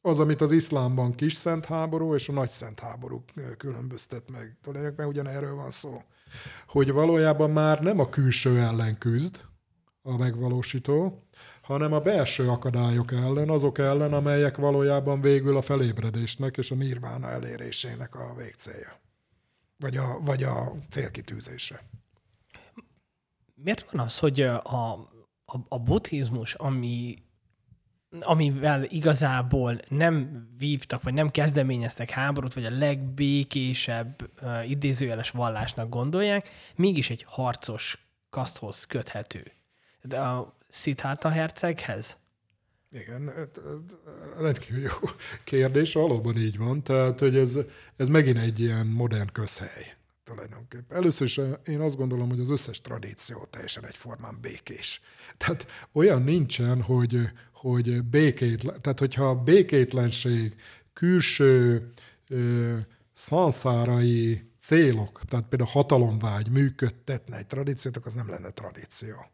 Az, amit az iszlámban kis szent háború és a nagy szent háború különböztet meg. Tulajdonképpen ugyanerről van szó. Hogy valójában már nem a külső ellen küzd a megvalósító, hanem a belső akadályok ellen, azok ellen, amelyek valójában végül a felébredésnek és a nirvána elérésének a végcélja. Vagy a, vagy a célkitűzése. Miért van az, hogy a a, a buddhizmus, ami, amivel igazából nem vívtak, vagy nem kezdeményeztek háborút, vagy a legbékésebb uh, idézőjeles vallásnak gondolják, mégis egy harcos kaszthoz köthető. De a Siddhartha herceghez? Igen, rendkívül jó kérdés, valóban így van. Tehát, hogy ez, ez megint egy ilyen modern közhely tulajdonképpen. Először is eh, én azt gondolom, hogy az összes tradíció teljesen egyformán békés. Tehát olyan nincsen, hogy, hogy békét, tehát hogyha a békétlenség külső ö, szanszárai célok, tehát például hatalomvágy működtetne egy tradíciót, akkor az nem lenne tradíció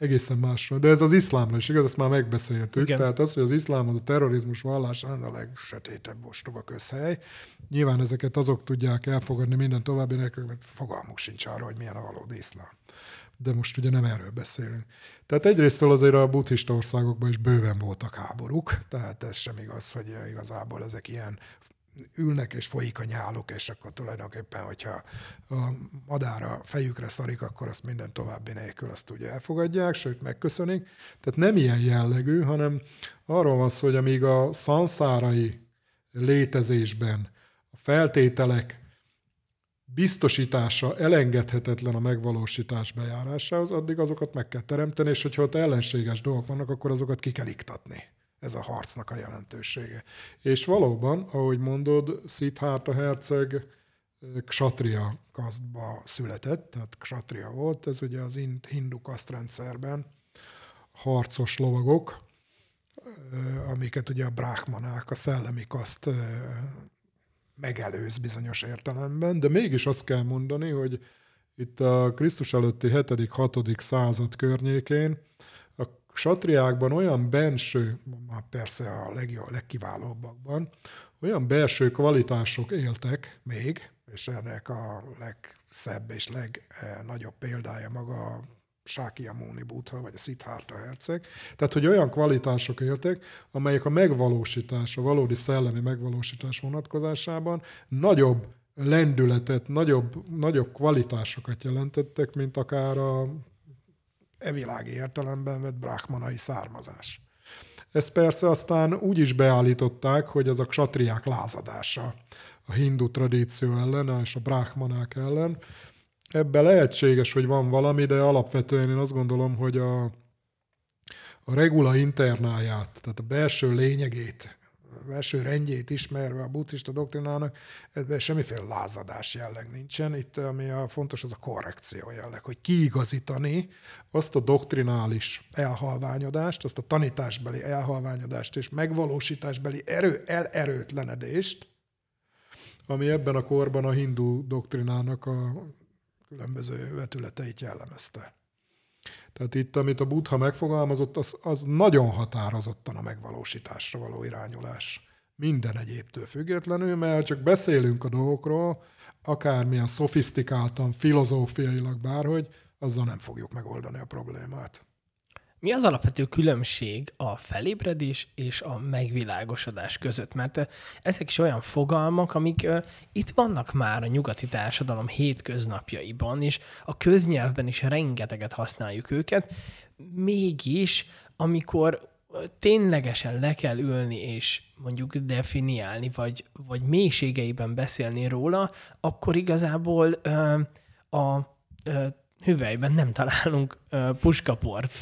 egészen másra. De ez az iszlámra is igaz, ezt már megbeszéltük. Igen. Tehát az, hogy az iszlám az a terrorizmus vallása a legsötétebb ostoba közhely. Nyilván ezeket azok tudják elfogadni minden további nélkül, mert fogalmuk sincs arra, hogy milyen a valódi iszlám. De most ugye nem erről beszélünk. Tehát egyrésztől azért a buddhista országokban is bőven voltak háborúk, tehát ez sem igaz, hogy igazából ezek ilyen ülnek és folyik a nyáluk, és akkor tulajdonképpen, hogyha a madár a fejükre szarik, akkor azt minden további nélkül azt ugye elfogadják, sőt megköszönik. Tehát nem ilyen jellegű, hanem arról van szó, hogy amíg a szanszárai létezésben a feltételek biztosítása elengedhetetlen a megvalósítás bejárásához, addig azokat meg kell teremteni, és hogyha ott ellenséges dolgok vannak, akkor azokat ki kell iktatni. Ez a harcnak a jelentősége. És valóban, ahogy mondod, Szithárta herceg ksatria kasztba született, tehát ksatria volt, ez ugye az hindu kasztrendszerben harcos lovagok, amiket ugye a bráhmanák, a szellemi kaszt megelőz bizonyos értelemben, de mégis azt kell mondani, hogy itt a Krisztus előtti 7.-6. század környékén a satriákban olyan benső, már persze a legjobb, legkiválóbbakban, olyan belső kvalitások éltek még, és ennek a legszebb és legnagyobb példája maga a Sákiamuni Buddha, vagy a Siddhartha herceg. Tehát, hogy olyan kvalitások éltek, amelyek a megvalósítás, a valódi szellemi megvalósítás vonatkozásában nagyobb lendületet, nagyobb, nagyobb kvalitásokat jelentettek, mint akár a evilági értelemben vett brahmanai származás. Ezt persze aztán úgy is beállították, hogy az a ksatriák lázadása a hindu tradíció ellen és a brahmanák ellen, Ebben lehetséges, hogy van valami, de alapvetően én azt gondolom, hogy a, a regula internáját, tehát a belső lényegét, a belső rendjét ismerve a buddhista doktrinának, ebben semmiféle lázadás jelleg nincsen. Itt ami a fontos, az a korrekció jelleg, hogy kiigazítani azt a doktrinális elhalványodást, azt a tanításbeli elhalványodást és megvalósításbeli erő, elerőtlenedést, ami ebben a korban a hindu doktrinának a különböző vetületeit jellemezte. Tehát itt, amit a Buddha megfogalmazott, az, az nagyon határozottan a megvalósításra való irányulás. Minden egyébtől függetlenül, mert csak beszélünk a dolgokról, akármilyen szofisztikáltan, filozófiailag bárhogy, azzal nem fogjuk megoldani a problémát. Mi az alapvető különbség a felébredés és a megvilágosodás között? Mert ezek is olyan fogalmak, amik itt vannak már a nyugati társadalom hétköznapjaiban, és a köznyelvben is rengeteget használjuk őket, mégis amikor ténylegesen le kell ülni és mondjuk definiálni, vagy, vagy mélységeiben beszélni róla, akkor igazából uh, a uh, hüvelyben nem találunk uh, puskaport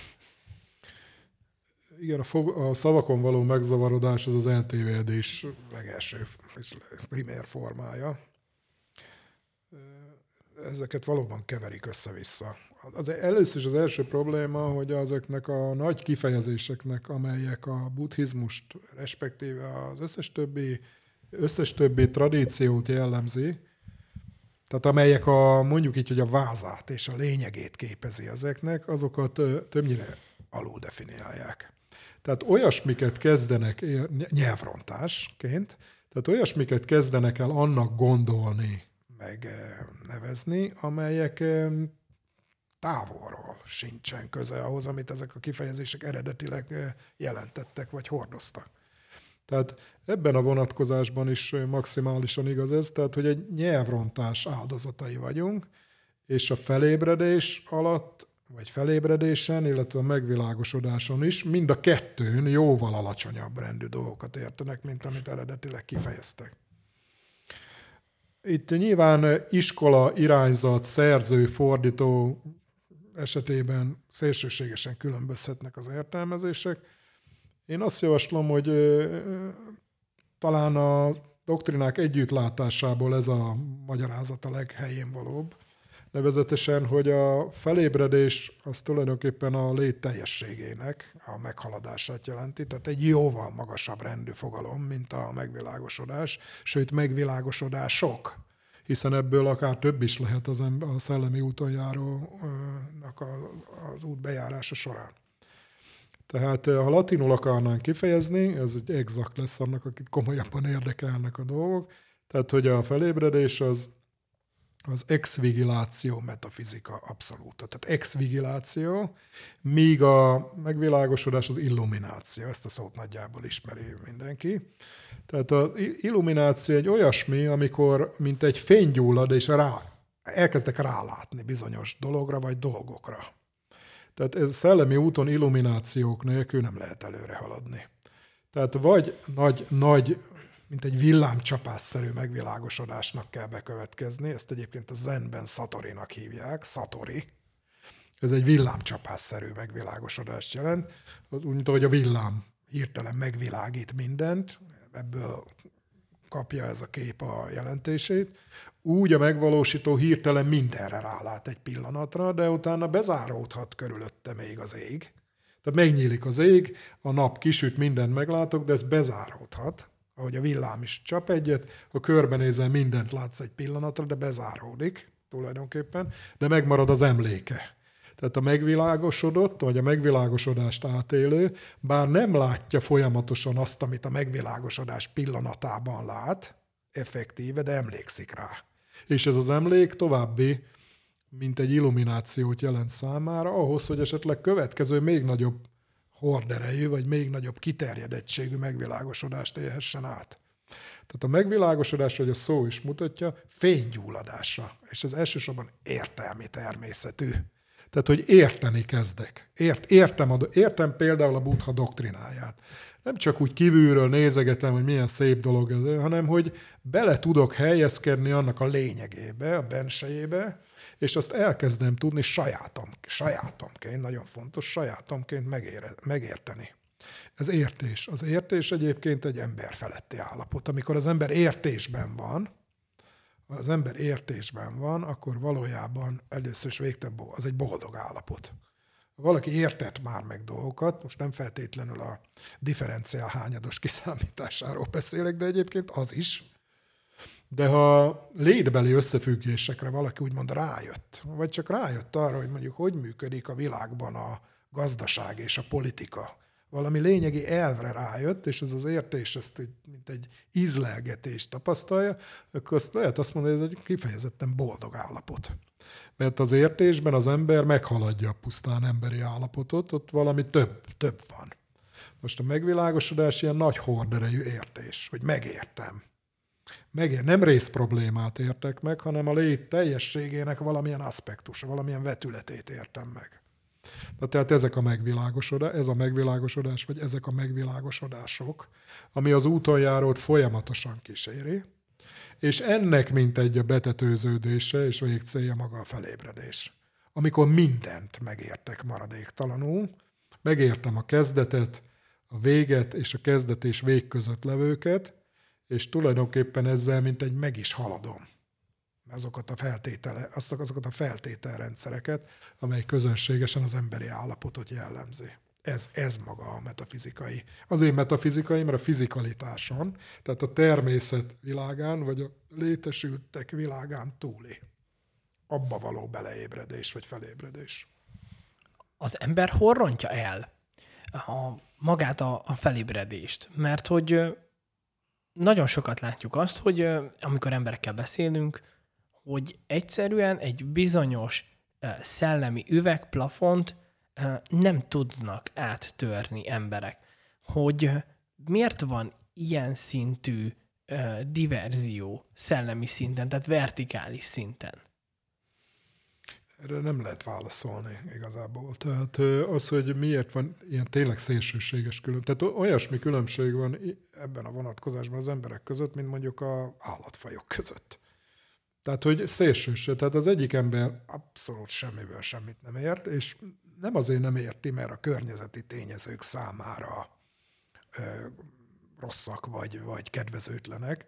igen, a, fog, a szavakon való megzavarodás az az eltévedés legelső és primér formája. Ezeket valóban keverik össze-vissza. Az először is az első probléma, hogy azoknak a nagy kifejezéseknek, amelyek a buddhizmust, respektíve az összes többi, összes többi tradíciót jellemzi, tehát amelyek a, mondjuk így, hogy a vázát és a lényegét képezi ezeknek, azokat többnyire alul definiálják. Tehát olyasmiket kezdenek nyelvrontásként, tehát olyasmiket kezdenek el annak gondolni, meg eh, nevezni, amelyek eh, távolról sincsen köze ahhoz, amit ezek a kifejezések eredetileg eh, jelentettek, vagy hordoztak. Tehát ebben a vonatkozásban is maximálisan igaz ez, tehát hogy egy nyelvrontás áldozatai vagyunk, és a felébredés alatt vagy felébredésen, illetve a megvilágosodáson is, mind a kettőn jóval alacsonyabb rendű dolgokat értenek, mint amit eredetileg kifejeztek. Itt nyilván iskola, irányzat, szerző, fordító esetében szélsőségesen különbözhetnek az értelmezések. Én azt javaslom, hogy talán a doktrinák együttlátásából ez a magyarázat a leghelyén valóbb nevezetesen, hogy a felébredés az tulajdonképpen a lét teljességének a meghaladását jelenti, tehát egy jóval magasabb rendű fogalom, mint a megvilágosodás, sőt megvilágosodások, hiszen ebből akár több is lehet az ember, a szellemi úton járónak az út bejárása során. Tehát ha latinul akarnánk kifejezni, ez egy exakt lesz annak, akit komolyabban érdekelnek a dolgok, tehát hogy a felébredés az az exvigiláció metafizika abszolút. Tehát exvigiláció, míg a megvilágosodás az illumináció. Ezt a szót nagyjából ismeri mindenki. Tehát az illumináció egy olyasmi, amikor mint egy fény gyullad, és rá, elkezdek rálátni bizonyos dologra vagy dolgokra. Tehát ez szellemi úton illuminációk nélkül nem lehet előre haladni. Tehát vagy nagy, nagy mint egy villámcsapásszerű megvilágosodásnak kell bekövetkezni. Ezt egyébként a zenben Satorinak hívják, Satori. Ez egy villámcsapásszerű megvilágosodást jelent. Úgy, mint ahogy a villám hirtelen megvilágít mindent, ebből kapja ez a kép a jelentését. Úgy a megvalósító hirtelen mindenre rálát egy pillanatra, de utána bezáródhat körülötte még az ég. Tehát megnyílik az ég, a nap kisüt, mindent meglátok, de ez bezáródhat ahogy a villám is csap egyet, ha körbenézel, mindent látsz egy pillanatra, de bezáródik tulajdonképpen, de megmarad az emléke. Tehát a megvilágosodott, vagy a megvilágosodást átélő, bár nem látja folyamatosan azt, amit a megvilágosodás pillanatában lát, effektíve, de emlékszik rá. És ez az emlék további, mint egy illuminációt jelent számára, ahhoz, hogy esetleg következő még nagyobb horderejű, vagy még nagyobb kiterjedettségű megvilágosodást élhessen át. Tehát a megvilágosodás, hogy a szó is mutatja, fénygyulladásra, és ez elsősorban értelmi természetű. Tehát, hogy érteni kezdek. Ért, értem, értem például a buddha doktrináját. Nem csak úgy kívülről nézegetem, hogy milyen szép dolog ez, hanem hogy bele tudok helyezkedni annak a lényegébe, a bensejébe, és azt elkezdem tudni sajátom, sajátomként, nagyon fontos, sajátomként megére, megérteni. Ez értés. Az értés egyébként egy ember feletti állapot. Amikor az ember értésben van, az ember értésben van, akkor valójában először is végtelen az egy boldog állapot. Valaki értett már meg dolgokat, most nem feltétlenül a differenciál hányados kiszámításáról beszélek, de egyébként az is, de ha létbeli összefüggésekre valaki úgymond rájött, vagy csak rájött arra, hogy mondjuk hogy működik a világban a gazdaság és a politika, valami lényegi elvre rájött, és ez az értés ezt mint egy ízlelgetést tapasztalja, akkor azt lehet azt mondani, hogy ez egy kifejezetten boldog állapot. Mert az értésben az ember meghaladja a pusztán emberi állapotot, ott valami több, több van. Most a megvilágosodás ilyen nagy horderejű értés, hogy megértem megér, nem rész problémát értek meg, hanem a lét teljességének valamilyen aspektusa, valamilyen vetületét értem meg. Na, tehát ezek a megvilágosodás, ez a megvilágosodás, vagy ezek a megvilágosodások, ami az úton járót folyamatosan kíséri, és ennek mint egy a betetőződése és végcélja maga a felébredés. Amikor mindent megértek maradéktalanul, megértem a kezdetet, a véget és a kezdet és vég között levőket, és tulajdonképpen ezzel mint egy meg is haladom azokat a, feltétele, azokat a feltételrendszereket, amely közönségesen az emberi állapotot jellemzi. Ez, ez maga a metafizikai. Azért metafizikai, mert a fizikalitáson, tehát a természet világán, vagy a létesültek világán túli. Abba való beleébredés, vagy felébredés. Az ember hol rontja el a, magát a, a felébredést? Mert hogy nagyon sokat látjuk azt, hogy amikor emberekkel beszélünk, hogy egyszerűen egy bizonyos szellemi üvegplafont nem tudnak áttörni emberek. Hogy miért van ilyen szintű diverzió szellemi szinten, tehát vertikális szinten? Erre nem lehet válaszolni igazából. Tehát az, hogy miért van ilyen tényleg szélsőséges különbség. Tehát olyasmi különbség van ebben a vonatkozásban az emberek között, mint mondjuk a állatfajok között. Tehát, hogy szélsőség. Tehát az egyik ember abszolút semmiből semmit nem ért, és nem azért nem érti, mert a környezeti tényezők számára ö, rosszak vagy, vagy kedvezőtlenek,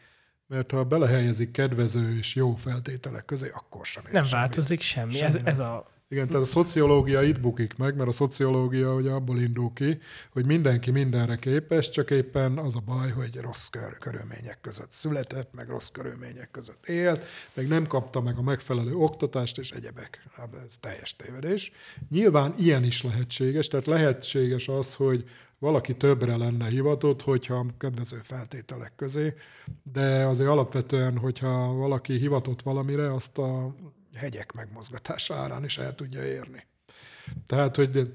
mert ha belehelyezik kedvező és jó feltételek közé, akkor sem ér Nem semmit. változik semmi. semmi ez, ez a Igen, tehát a szociológia itt bukik meg, mert a szociológia ugye abból indul ki, hogy mindenki mindenre képes, csak éppen az a baj, hogy rossz kör, körülmények között született, meg rossz körülmények között élt, meg nem kapta meg a megfelelő oktatást, és egyebek. Hát ez teljes tévedés. Nyilván ilyen is lehetséges, tehát lehetséges az, hogy valaki többre lenne hivatott, hogyha kedvező feltételek közé, de azért alapvetően, hogyha valaki hivatott valamire, azt a hegyek megmozgatása árán is el tudja érni. Tehát, hogy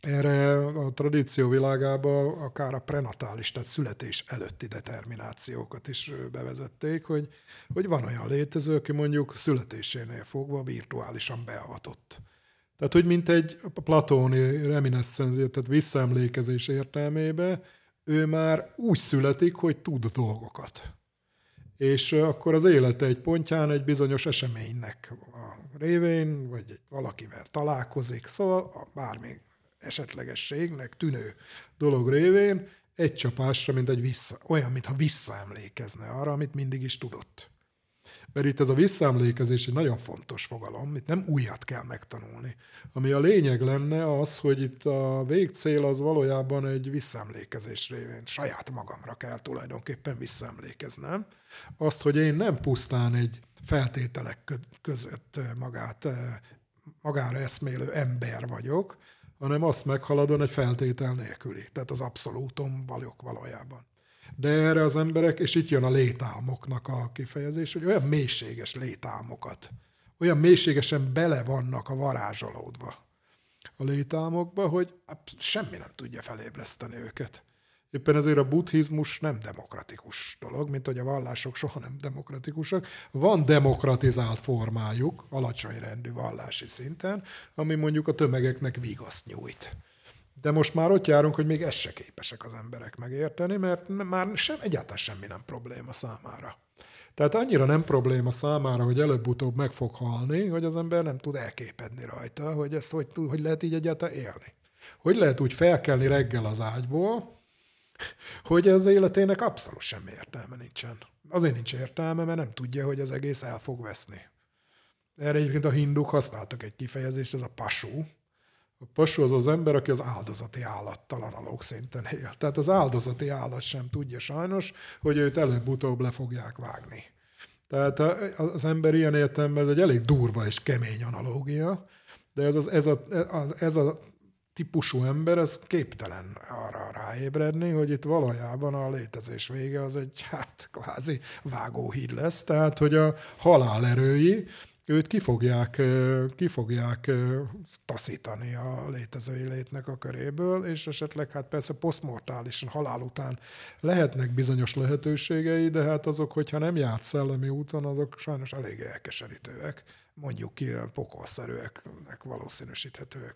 erre a tradíció világába akár a prenatális, tehát születés előtti determinációkat is bevezették, hogy, hogy van olyan létező, aki mondjuk születésénél fogva virtuálisan beavatott. Tehát, hogy mint egy platóni reminiscencia, tehát visszaemlékezés értelmébe, ő már úgy születik, hogy tud dolgokat és akkor az élete egy pontján egy bizonyos eseménynek a révén, vagy egy valakivel találkozik, szóval a bármi esetlegességnek tűnő dolog révén egy csapásra, mint egy vissza, olyan, mintha visszaemlékezne arra, amit mindig is tudott. Mert itt ez a visszaemlékezés egy nagyon fontos fogalom, itt nem újat kell megtanulni. Ami a lényeg lenne az, hogy itt a végcél az valójában egy visszaemlékezés révén. Saját magamra kell tulajdonképpen visszaemlékeznem. Azt, hogy én nem pusztán egy feltételek között magát, magára eszmélő ember vagyok, hanem azt meghaladon egy feltétel nélküli. Tehát az abszolútum vagyok valójában. De erre az emberek, és itt jön a létálmoknak a kifejezés, hogy olyan mélységes létálmokat, olyan mélységesen bele vannak a varázsolódva a létálmokba, hogy semmi nem tudja felébreszteni őket. Éppen ezért a buddhizmus nem demokratikus dolog, mint hogy a vallások soha nem demokratikusak. Van demokratizált formájuk, alacsony rendű vallási szinten, ami mondjuk a tömegeknek vigaszt nyújt. De most már ott járunk, hogy még ezt se képesek az emberek megérteni, mert már sem, egyáltalán semmi nem probléma számára. Tehát annyira nem probléma számára, hogy előbb-utóbb meg fog halni, hogy az ember nem tud elképedni rajta, hogy ezt hogy, hogy lehet így egyáltalán élni. Hogy lehet úgy felkelni reggel az ágyból, hogy az életének abszolút semmi értelme nincsen. Azért nincs értelme, mert nem tudja, hogy az egész el fog veszni. Erre egyébként a hinduk használtak egy kifejezést, ez a pasú, a pasú az az ember, aki az áldozati állattal analóg szinten él. Tehát az áldozati állat sem tudja sajnos, hogy őt előbb-utóbb le fogják vágni. Tehát az ember ilyen értelemben ez egy elég durva és kemény analógia, de ez, az, ez, a, ez a típusú ember, ez képtelen arra ráébredni, hogy itt valójában a létezés vége az egy hát kvázi vágóhíd lesz, tehát hogy a halál erői őt ki fogják, ki taszítani a létezői létnek a köréből, és esetleg hát persze posztmortálisan halál után lehetnek bizonyos lehetőségei, de hát azok, hogyha nem járt szellemi úton, azok sajnos elég elkeserítőek, mondjuk ki pokolszerűeknek valószínűsíthetőek.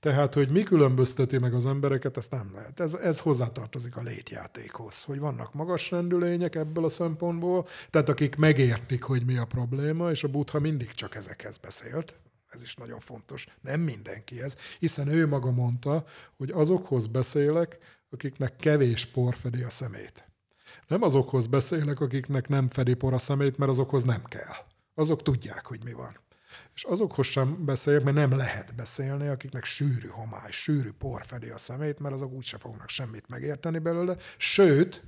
Tehát, hogy mi különbözteti meg az embereket, ezt nem lehet. Ez, ez hozzátartozik a létjátékhoz, hogy vannak magas rendülények ebből a szempontból, tehát akik megértik, hogy mi a probléma, és a Buddha mindig csak ezekhez beszélt, ez is nagyon fontos, nem mindenkihez, hiszen ő maga mondta, hogy azokhoz beszélek, akiknek kevés por fedi a szemét. Nem azokhoz beszélek, akiknek nem fedi por a szemét, mert azokhoz nem kell. Azok tudják, hogy mi van és azokhoz sem beszéljek, mert nem lehet beszélni, akiknek sűrű homály, sűrű por fedi a szemét, mert azok úgyse fognak semmit megérteni belőle, sőt,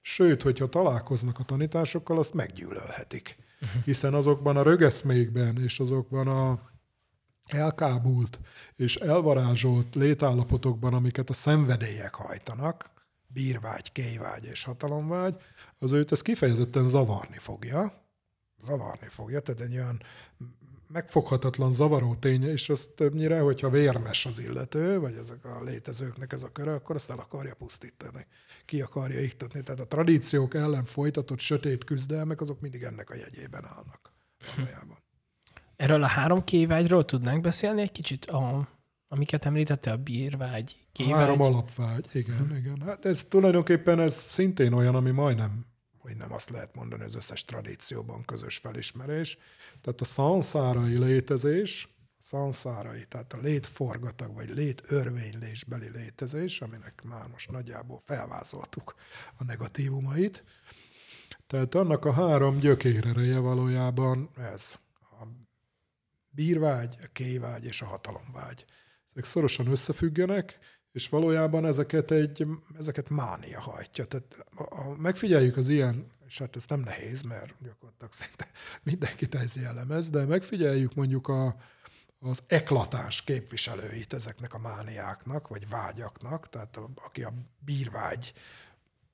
sőt, hogyha találkoznak a tanításokkal, azt meggyűlölhetik. Uh-huh. Hiszen azokban a rögeszmékben és azokban a elkábult és elvarázsolt létállapotokban, amiket a szenvedélyek hajtanak, bírvágy, kéjvágy és hatalomvágy, az őt ez kifejezetten zavarni fogja, zavarni fogja, tehát egy olyan megfoghatatlan zavaró tény, és az többnyire, hogyha vérmes az illető, vagy ezek a létezőknek ez a köre, akkor azt el akarja pusztítani. Ki akarja iktatni. Tehát a tradíciók ellen folytatott sötét küzdelmek, azok mindig ennek a jegyében állnak. Valójában. Erről a három kévágyról tudnánk beszélni egy kicsit, a, amiket említette, a bírvágy, kévágy? Három alapvágy, igen, hm. igen. Hát ez tulajdonképpen ez szintén olyan, ami majdnem hogy nem azt lehet mondani, az összes tradícióban közös felismerés. Tehát a szanszárai létezés, szanszárai, tehát a létforgatag, vagy létörvénylésbeli létezés, aminek már most nagyjából felvázoltuk a negatívumait. Tehát annak a három gyökérereje valójában ez. A bírvágy, a kévágy és a hatalomvágy. Ezek szorosan összefüggenek, és valójában ezeket, egy, ezeket mánia hajtja. Tehát ha megfigyeljük az ilyen, és hát ez nem nehéz, mert gyakorlatilag szinte mindenkit ez jellemez, de megfigyeljük mondjuk a, az eklatás képviselőit ezeknek a mániáknak, vagy vágyaknak, tehát a, aki a bírvágy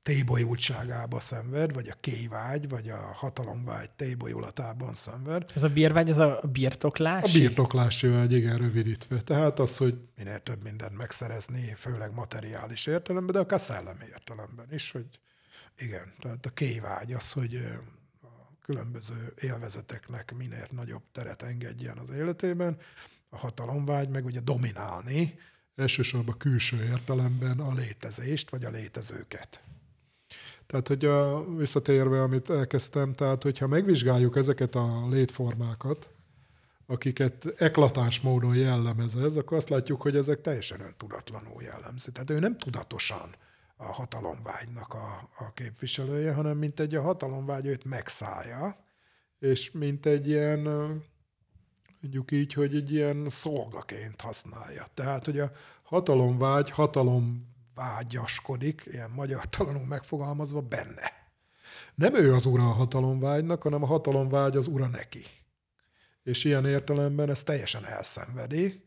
tébolyultságába szenved, vagy a kévágy, vagy a hatalomvágy tébolyulatában szenved. Ez a bírvágy, ez a birtoklási? A birtoklási vágy, igen, rövidítve. Tehát az, hogy minél több mindent megszerezni, főleg materiális értelemben, de akár szellemi értelemben is, hogy igen, tehát a kévágy az, hogy a különböző élvezeteknek minél nagyobb teret engedjen az életében, a hatalomvágy meg ugye dominálni, elsősorban külső értelemben a létezést, vagy a létezőket. Tehát, hogy a, visszatérve, amit elkezdtem, tehát, hogyha megvizsgáljuk ezeket a létformákat, akiket eklatáns módon jellemez ez, akkor azt látjuk, hogy ezek teljesen öntudatlanul jellemzi. Tehát ő nem tudatosan a hatalomvágynak a, a képviselője, hanem mint egy a hatalomvágy őt megszállja, és mint egy ilyen, mondjuk így, hogy egy ilyen szolgaként használja. Tehát, hogy a hatalomvágy hatalom vágyaskodik, ilyen magyar talanul megfogalmazva, benne. Nem ő az ura a hatalomvágynak, hanem a hatalomvágy az ura neki. És ilyen értelemben ez teljesen elszenvedi,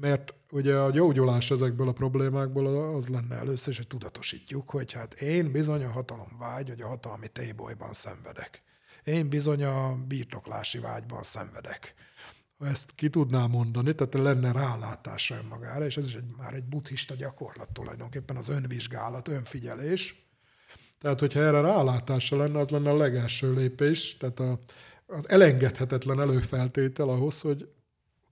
mert ugye a gyógyulás ezekből a problémákból az lenne először hogy tudatosítjuk, hogy hát én bizony a hatalom vágy, hogy a hatalmi tébolyban szenvedek. Én bizony a birtoklási vágyban szenvedek ha ezt ki tudná mondani, tehát lenne rálátása önmagára, és ez is egy, már egy buddhista gyakorlat tulajdonképpen, az önvizsgálat, önfigyelés. Tehát, hogyha erre rálátása lenne, az lenne a legelső lépés, tehát a, az elengedhetetlen előfeltétel ahhoz, hogy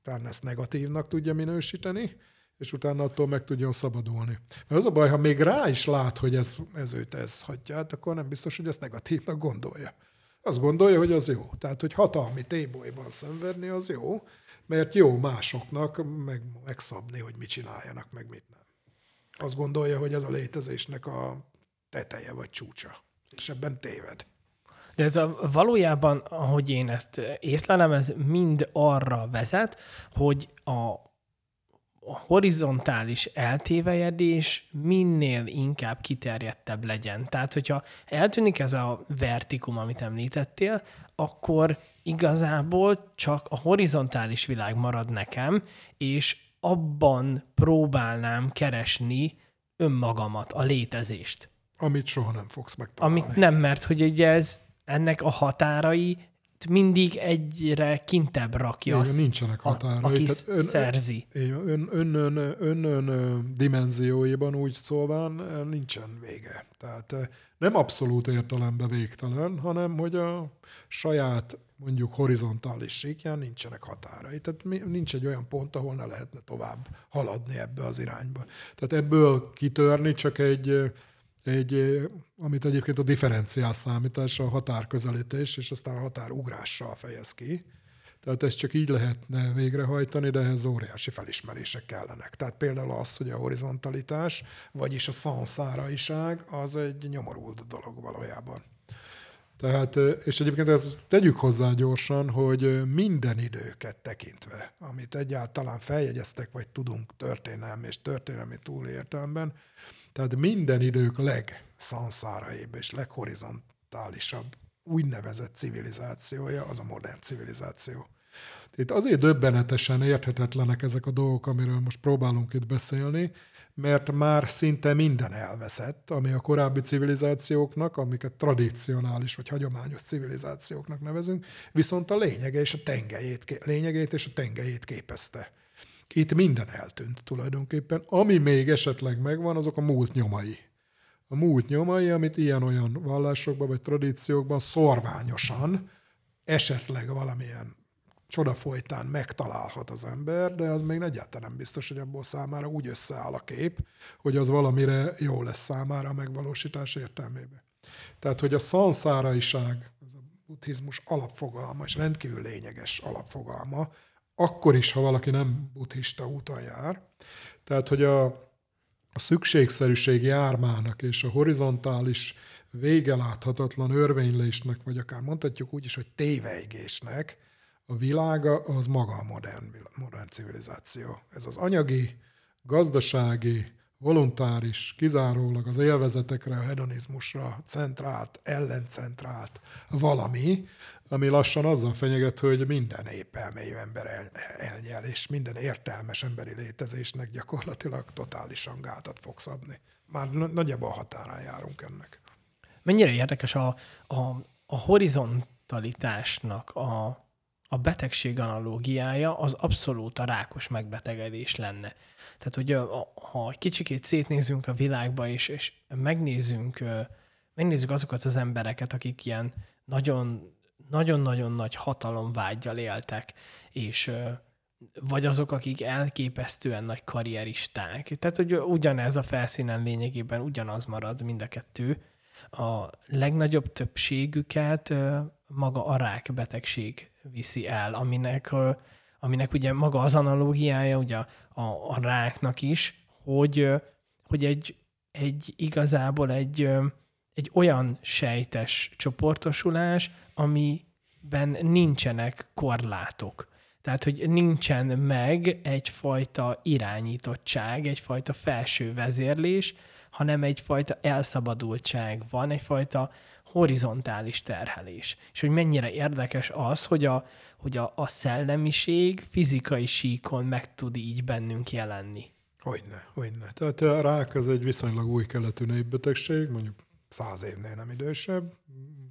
utána ezt negatívnak tudja minősíteni, és utána attól meg tudjon szabadulni. Mert az a baj, ha még rá is lát, hogy ez, ez őt ez hagyja, akkor nem biztos, hogy ezt negatívnak gondolja azt gondolja, hogy az jó. Tehát, hogy hatalmi tébolyban szenvedni, az jó, mert jó másoknak meg, megszabni, hogy mit csináljanak, meg mit nem. Azt gondolja, hogy ez a létezésnek a teteje vagy csúcsa. És ebben téved. De ez a, valójában, ahogy én ezt észlelem, ez mind arra vezet, hogy a horizontális eltévejedés minél inkább kiterjedtebb legyen. Tehát, hogyha eltűnik ez a vertikum, amit említettél, akkor igazából csak a horizontális világ marad nekem, és abban próbálnám keresni önmagamat, a létezést. Amit soha nem fogsz megtalálni. Amit nem, mert hogy ugye ez ennek a határai mindig egyre kintebb rakja Igen, nincsenek határai. A, aki Tehát ön, szerzi. Ön, ön, ön, ön, ön dimenzióiban úgy szólván nincsen vége. Tehát nem abszolút értelemben végtelen, hanem hogy a saját mondjuk horizontális síkján nincsenek határai. Tehát nincs egy olyan pont, ahol ne lehetne tovább haladni ebbe az irányba. Tehát ebből kitörni csak egy egy, amit egyébként a differenciál számítás, a határközelítés, és aztán a határugrással fejez ki. Tehát ezt csak így lehetne végrehajtani, de ehhez óriási felismerések kellenek. Tehát például az, hogy a horizontalitás, vagyis a szanszáraiság, az egy nyomorult dolog valójában. Tehát, és egyébként ezt tegyük hozzá gyorsan, hogy minden időket tekintve, amit egyáltalán feljegyeztek, vagy tudunk történelmi és történelmi túlértelemben, tehát minden idők legszanszáraibb és leghorizontálisabb úgynevezett civilizációja az a modern civilizáció. Itt azért döbbenetesen érthetetlenek ezek a dolgok, amiről most próbálunk itt beszélni, mert már szinte minden elveszett, ami a korábbi civilizációknak, amiket tradicionális vagy hagyományos civilizációknak nevezünk, viszont a lényege és a tengelyét, lényegét és a tengelyét képezte. Itt minden eltűnt tulajdonképpen. Ami még esetleg megvan, azok a múlt nyomai. A múlt nyomai, amit ilyen-olyan vallásokban vagy tradíciókban szorványosan, esetleg valamilyen csoda folytán megtalálhat az ember, de az még egyáltalán nem biztos, hogy abból számára úgy összeáll a kép, hogy az valamire jó lesz számára a megvalósítás értelmében. Tehát, hogy a szanszáraiság, az a buddhizmus alapfogalma, és rendkívül lényeges alapfogalma, akkor is, ha valaki nem buddhista úton jár. Tehát, hogy a, a szükségszerűség jármának és a horizontális végeláthatatlan örvénylésnek, vagy akár mondhatjuk úgy is, hogy téveigésnek a világa az maga a modern, modern civilizáció. Ez az anyagi, gazdasági, voluntáris, kizárólag az élvezetekre, a hedonizmusra centrált, ellencentrált valami, ami lassan azzal fenyeget, hogy minden épp elmélyű ember el, elnyel, és minden értelmes emberi létezésnek gyakorlatilag totálisan gátat fog szabni. Már nagyjából határán járunk ennek. Mennyire érdekes a, a, a horizontalitásnak a, a betegség analógiája az abszolút a rákos megbetegedés lenne. Tehát, hogy ha kicsikét szétnézünk a világba, és, és megnézzünk, megnézzük azokat az embereket, akik ilyen nagyon nagyon-nagyon nagy hatalomvágyjal éltek, és vagy azok, akik elképesztően nagy karrieristák. Tehát, hogy ugyanez a felszínen lényegében ugyanaz marad mind a kettő. A legnagyobb többségüket maga a rákbetegség viszi el, aminek, aminek ugye maga az analógiája ugye a, a ráknak is, hogy, hogy egy, egy igazából egy, egy olyan sejtes csoportosulás, amiben nincsenek korlátok. Tehát, hogy nincsen meg egyfajta irányítottság, egyfajta felső vezérlés, hanem egyfajta elszabadultság van, egyfajta horizontális terhelés. És hogy mennyire érdekes az, hogy a, hogy a, a szellemiség fizikai síkon meg tud így bennünk jelenni. Hogyne, hogyne. Tehát a rák az egy viszonylag új keletű népbetegség, mondjuk száz évnél nem idősebb,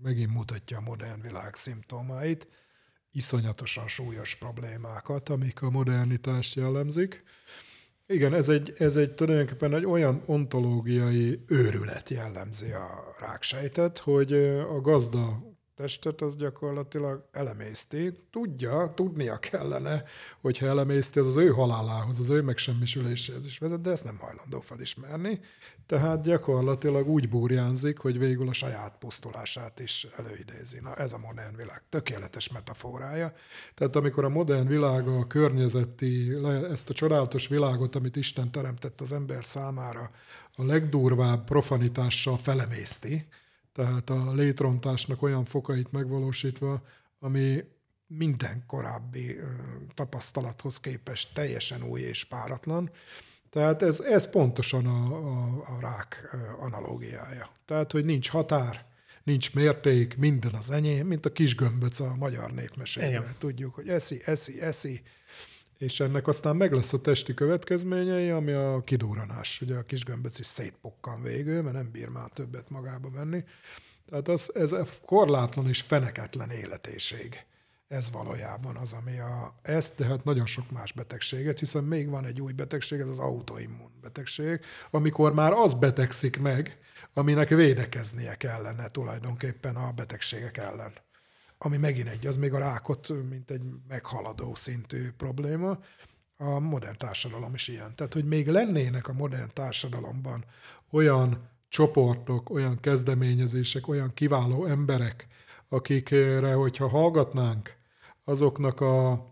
megint mutatja a modern világ szimptomáit, iszonyatosan súlyos problémákat, amik a modernitást jellemzik. Igen, ez egy, ez egy tulajdonképpen egy olyan ontológiai őrület jellemzi a ráksejtet, hogy a gazda testet az gyakorlatilag elemészti. Tudja, tudnia kellene, hogyha elemészti, ez az ő halálához, az ő megsemmisüléséhez is vezet, de ezt nem hajlandó felismerni. Tehát gyakorlatilag úgy burjánzik, hogy végül a saját pusztulását is előidézi. Na ez a modern világ tökéletes metaforája. Tehát amikor a modern világ a környezeti, ezt a csodálatos világot, amit Isten teremtett az ember számára, a legdurvább profanitással felemészti, tehát a létrontásnak olyan fokait megvalósítva, ami minden korábbi tapasztalathoz képest teljesen új és páratlan. Tehát ez, ez pontosan a, a, a rák analógiája. Tehát, hogy nincs határ, nincs mérték, minden az enyém, mint a kis gömböc a magyar népmesében. Tudjuk, hogy eszi, eszi, eszi, és ennek aztán meg lesz a testi következményei, ami a kidúranás. Ugye a kis gömböc is szétpokkan végül, mert nem bír már többet magába venni. Tehát az, ez a korlátlan és feneketlen életéség. Ez valójában az, ami a, ezt, de hát nagyon sok más betegséget, hiszen még van egy új betegség, ez az autoimmun betegség, amikor már az betegszik meg, aminek védekeznie kellene tulajdonképpen a betegségek ellen ami megint egy, az még a rákot, mint egy meghaladó szintű probléma. A modern társadalom is ilyen. Tehát, hogy még lennének a modern társadalomban olyan csoportok, olyan kezdeményezések, olyan kiváló emberek, akikre, hogyha hallgatnánk, azoknak a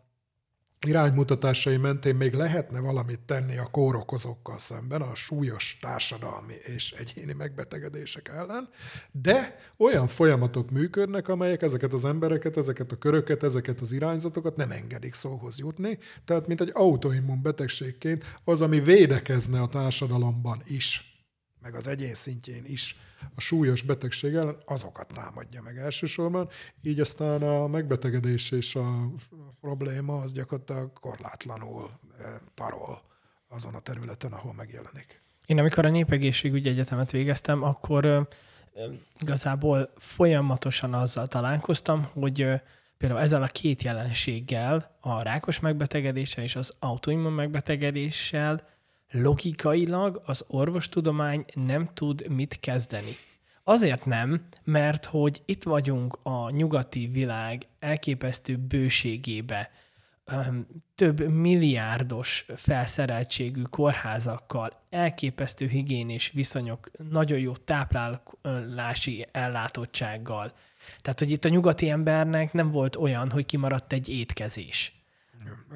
iránymutatásai mentén még lehetne valamit tenni a kórokozókkal szemben, a súlyos társadalmi és egyéni megbetegedések ellen, de olyan folyamatok működnek, amelyek ezeket az embereket, ezeket a köröket, ezeket az irányzatokat nem engedik szóhoz jutni, tehát mint egy autoimmun betegségként az, ami védekezne a társadalomban is, meg az egyén szintjén is a súlyos betegség ellen, azokat támadja meg elsősorban, így aztán a megbetegedés és a probléma az gyakorlatilag korlátlanul eh, tarol azon a területen, ahol megjelenik. Én amikor a Népegészségügyi Egyetemet végeztem, akkor igazából folyamatosan azzal találkoztam, hogy például ezzel a két jelenséggel, a rákos megbetegedéssel és az autoimmun megbetegedéssel logikailag az orvostudomány nem tud mit kezdeni. Azért nem, mert hogy itt vagyunk a nyugati világ elképesztő bőségébe, több milliárdos felszereltségű kórházakkal, elképesztő higiénés viszonyok, nagyon jó táplálási ellátottsággal. Tehát, hogy itt a nyugati embernek nem volt olyan, hogy kimaradt egy étkezés.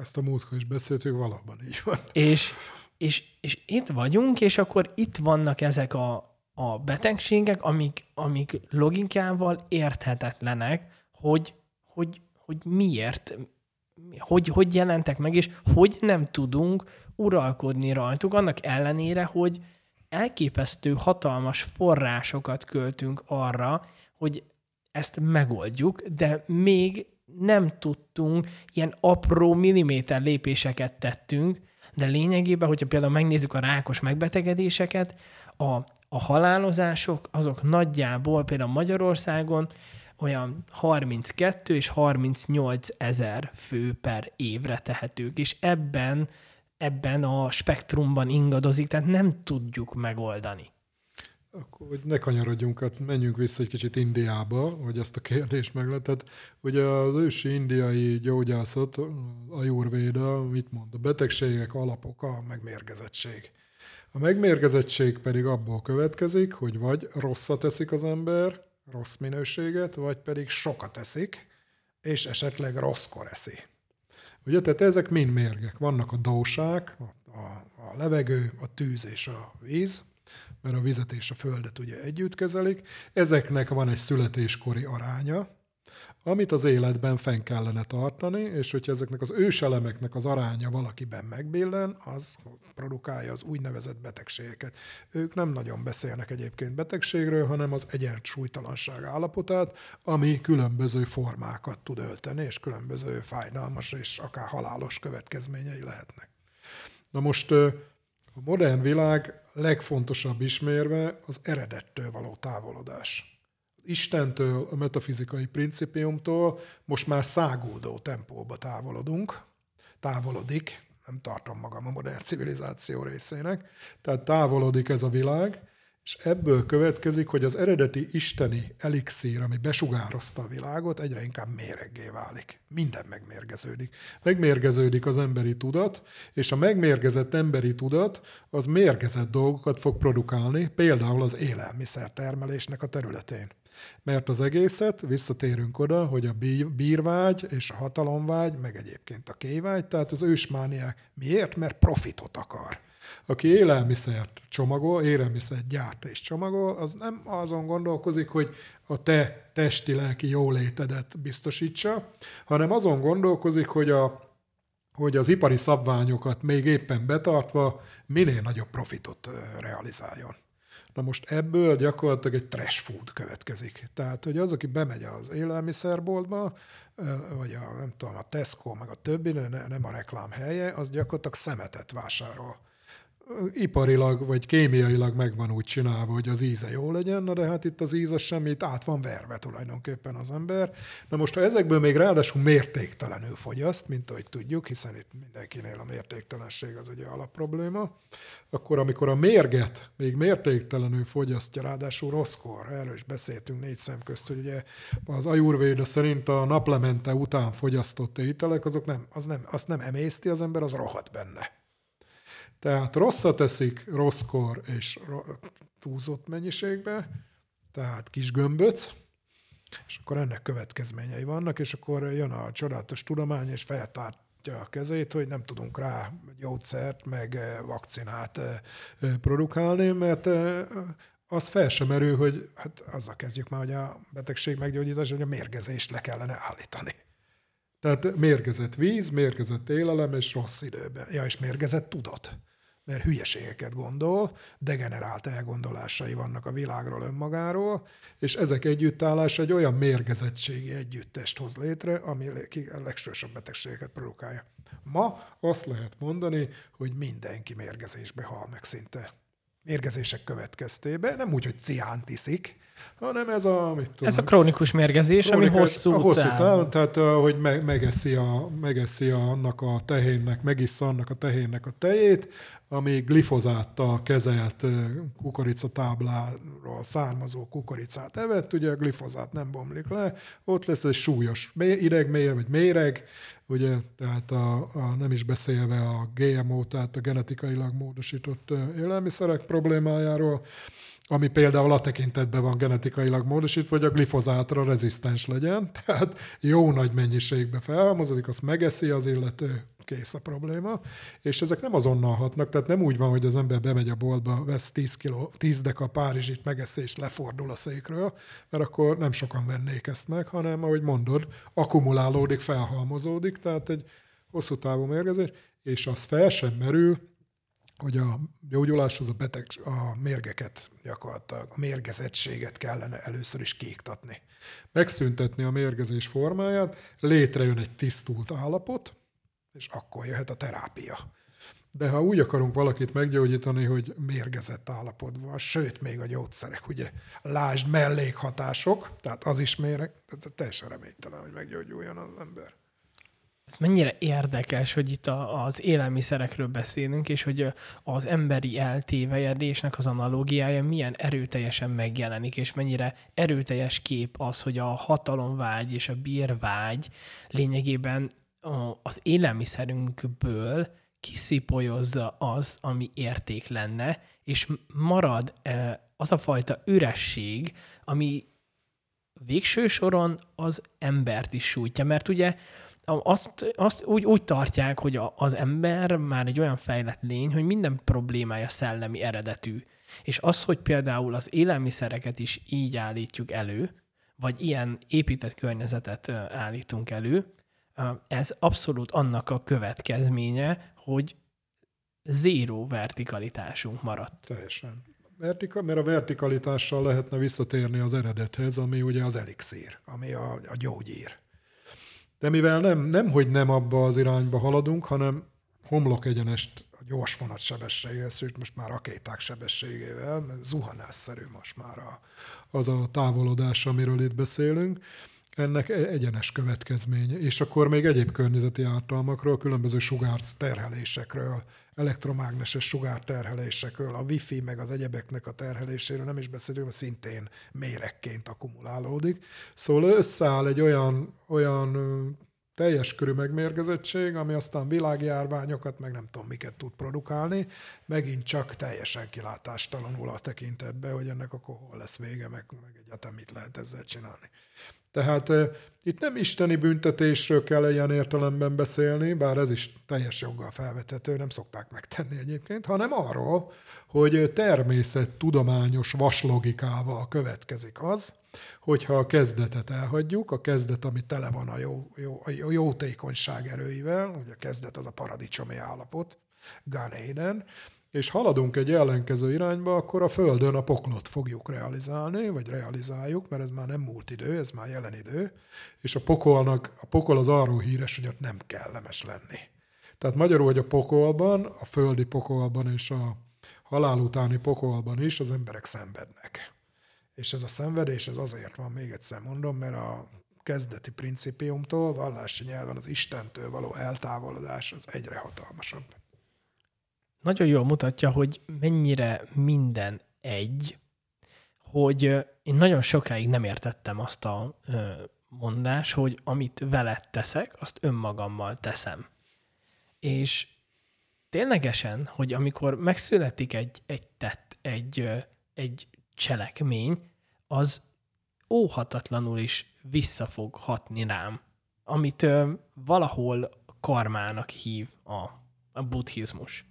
Ezt a múltkor is beszéltük, valóban így van. És és, és itt vagyunk, és akkor itt vannak ezek a, a betegségek, amik, amik logikával érthetetlenek, hogy, hogy, hogy miért hogy, hogy jelentek meg, és hogy nem tudunk uralkodni rajtuk, annak ellenére, hogy elképesztő hatalmas forrásokat költünk arra, hogy ezt megoldjuk, de még nem tudtunk, ilyen apró milliméter lépéseket tettünk, de lényegében, hogyha például megnézzük a rákos megbetegedéseket, a, a halálozások azok nagyjából például Magyarországon olyan 32 és 38 ezer fő per évre tehetők, és ebben, ebben a spektrumban ingadozik, tehát nem tudjuk megoldani. Akkor hogy ne kanyarodjunk, hát menjünk vissza egy kicsit Indiába, hogy ezt a kérdést megletett. Ugye az ősi indiai gyógyászat, a Jurvéda, mit mond? A betegségek alapok a megmérgezettség. A megmérgezettség pedig abból következik, hogy vagy rosszat teszik az ember, rossz minőséget, vagy pedig sokat eszik, és esetleg rosszkor eszi. Ugye, tehát ezek mind mérgek. Vannak a dósák, a, a, a levegő, a tűz és a víz, mert a vizet és a földet ugye együtt kezelik. Ezeknek van egy születéskori aránya, amit az életben fenn kellene tartani, és hogyha ezeknek az őselemeknek az aránya valakiben megbillen, az produkálja az úgynevezett betegségeket. Ők nem nagyon beszélnek egyébként betegségről, hanem az egyensúlytalanság állapotát, ami különböző formákat tud ölteni, és különböző fájdalmas és akár halálos következményei lehetnek. Na most a modern világ legfontosabb ismérve az eredettől való távolodás. Istentől, a metafizikai principiumtól most már száguldó tempóba távolodunk, távolodik, nem tartom magam a modern civilizáció részének, tehát távolodik ez a világ, és ebből következik, hogy az eredeti isteni elixír, ami besugározta a világot, egyre inkább méreggé válik. Minden megmérgeződik. Megmérgeződik az emberi tudat, és a megmérgezett emberi tudat az mérgezett dolgokat fog produkálni, például az élelmiszer termelésnek a területén. Mert az egészet, visszatérünk oda, hogy a bírvágy és a hatalomvágy, meg egyébként a kévágy, tehát az ősmániák miért? Mert profitot akar. Aki élelmiszert csomagol, élelmiszert gyárt és csomagol, az nem azon gondolkozik, hogy a te testi-lelki jólétedet biztosítsa, hanem azon gondolkozik, hogy a hogy az ipari szabványokat még éppen betartva minél nagyobb profitot realizáljon. Na most ebből gyakorlatilag egy trash food következik. Tehát, hogy az, aki bemegy az élelmiszerboltba, vagy a, nem tudom, a Tesco, meg a többi, nem a reklám helye, az gyakorlatilag szemetet vásárol iparilag vagy kémiailag meg van úgy csinálva, hogy az íze jó legyen, na de hát itt az íze semmit át van verve tulajdonképpen az ember. Na most, ha ezekből még ráadásul mértéktelenül fogyaszt, mint ahogy tudjuk, hiszen itt mindenkinél a mértéktelenség az ugye alapprobléma, akkor amikor a mérget még mértéktelenül fogyasztja, ráadásul rosszkor, erről is beszéltünk négy szem közt, hogy ugye az ajurvéda szerint a naplemente után fogyasztott ételek, azok nem, az nem, azt nem emészti az ember, az rohadt benne tehát rosszat teszik rosszkor és túlzott mennyiségbe, tehát kis gömböc, és akkor ennek következményei vannak, és akkor jön a csodálatos tudomány, és feltártja a kezét, hogy nem tudunk rá gyógyszert, meg vakcinát produkálni, mert az fel sem merül, hogy hát azzal kezdjük már, hogy a betegség meggyógyítás, hogy a mérgezést le kellene állítani. Tehát mérgezett víz, mérgezett élelem és rossz időben. Ja, és mérgezett tudat mert hülyeségeket gondol, degenerált elgondolásai vannak a világról önmagáról, és ezek együttállás egy olyan mérgezettségi együttest hoz létre, ami a legsősabb betegségeket produkálja. Ma azt lehet mondani, hogy mindenki mérgezésbe hal meg szinte. Mérgezések következtében, nem úgy, hogy ciánt iszik, hanem ez a, mit tudom, Ez a krónikus mérgezés, krónikus, ami hosszú, a hosszú távon. Tehát, hogy me, megeszi, a, megeszi a, annak a tehénnek, megissza annak a tehénnek a tejét, ami glifozáttal kezelt kukoricatábláról származó kukoricát evett, ugye a glifozát nem bomlik le, ott lesz egy súlyos idegmér, vagy méreg, ugye, tehát a, a, nem is beszélve a GMO, tehát a genetikailag módosított élelmiszerek problémájáról, ami például a tekintetben van genetikailag módosítva, hogy a glifozátra rezisztens legyen, tehát jó nagy mennyiségbe felhalmozódik, azt megeszi az illető, kész a probléma, és ezek nem azonnal hatnak, tehát nem úgy van, hogy az ember bemegy a boltba, vesz 10, kiló, 10 deka párizsit megeszi, és lefordul a székről, mert akkor nem sokan vennék ezt meg, hanem, ahogy mondod, akkumulálódik, felhalmozódik, tehát egy hosszú távú mérgezés, és az fel sem merül, hogy a gyógyuláshoz a beteg, a mérgeket gyakorlatilag, a mérgezettséget kellene először is kiiktatni. Megszüntetni a mérgezés formáját, létrejön egy tisztult állapot, és akkor jöhet a terápia. De ha úgy akarunk valakit meggyógyítani, hogy mérgezett állapotban, sőt, még a gyógyszerek, ugye, lásd mellékhatások, tehát az is méreg, tehát teljesen reménytelen, hogy meggyógyuljon az ember. Ez mennyire érdekes, hogy itt a, az élelmiszerekről beszélünk, és hogy az emberi eltévejedésnek az analógiája milyen erőteljesen megjelenik, és mennyire erőteljes kép az, hogy a hatalomvágy és a bírvágy lényegében az élelmiszerünkből kiszipolyozza az, ami érték lenne, és marad az a fajta üresség, ami végső soron az embert is sújtja, mert ugye azt, azt úgy, úgy tartják, hogy a, az ember már egy olyan fejlett lény, hogy minden problémája szellemi eredetű. És az, hogy például az élelmiszereket is így állítjuk elő, vagy ilyen épített környezetet állítunk elő, ez abszolút annak a következménye, hogy zéró vertikalitásunk maradt. Teljesen. Vertika, mert a vertikalitással lehetne visszatérni az eredethez, ami ugye az elixír, ami a, a gyógyír. De mivel nem, nem, hogy nem abba az irányba haladunk, hanem homlok egyenest a gyors vonat sebességével, sőt most már rakéták sebességével, zuhanásszerű most már a, az a távolodás, amiről itt beszélünk, ennek e- egyenes következménye. És akkor még egyéb környezeti ártalmakról, különböző sugár terhelésekről, elektromágneses sugárterhelésekről, a wifi meg az egyebeknek a terheléséről nem is beszélünk, mert szintén méregként akkumulálódik. Szóval összeáll egy olyan, olyan teljes körű megmérgezettség, ami aztán világjárványokat, meg nem tudom miket tud produkálni, megint csak teljesen kilátástalanul a tekintetbe, hogy ennek akkor hol lesz vége, meg, meg egyáltalán mit lehet ezzel csinálni. Tehát itt nem isteni büntetésről kell ilyen értelemben beszélni, bár ez is teljes joggal felvethető, nem szokták megtenni egyébként, hanem arról, hogy természet tudományos vaslogikával következik az, hogyha a kezdetet elhagyjuk, a kezdet, ami tele van a, jó, jó, a jótékonyság erőivel, ugye a kezdet az a paradicsomi állapot, Gan Eden, és haladunk egy ellenkező irányba, akkor a Földön a poklot fogjuk realizálni, vagy realizáljuk, mert ez már nem múlt idő, ez már jelen idő, és a pokolnak, a pokol az arról híres, hogy ott nem kellemes lenni. Tehát magyarul, hogy a pokolban, a földi pokolban és a halál utáni pokolban is az emberek szenvednek. És ez a szenvedés, ez azért van, még egyszer mondom, mert a kezdeti principiumtól, vallási nyelven az Istentől való eltávolodás az egyre hatalmasabb nagyon jól mutatja, hogy mennyire minden egy, hogy én nagyon sokáig nem értettem azt a mondás, hogy amit veled teszek, azt önmagammal teszem. És ténylegesen, hogy amikor megszületik egy, egy tett, egy, egy cselekmény, az óhatatlanul is vissza fog hatni rám, amit valahol karmának hív a, a buddhizmus.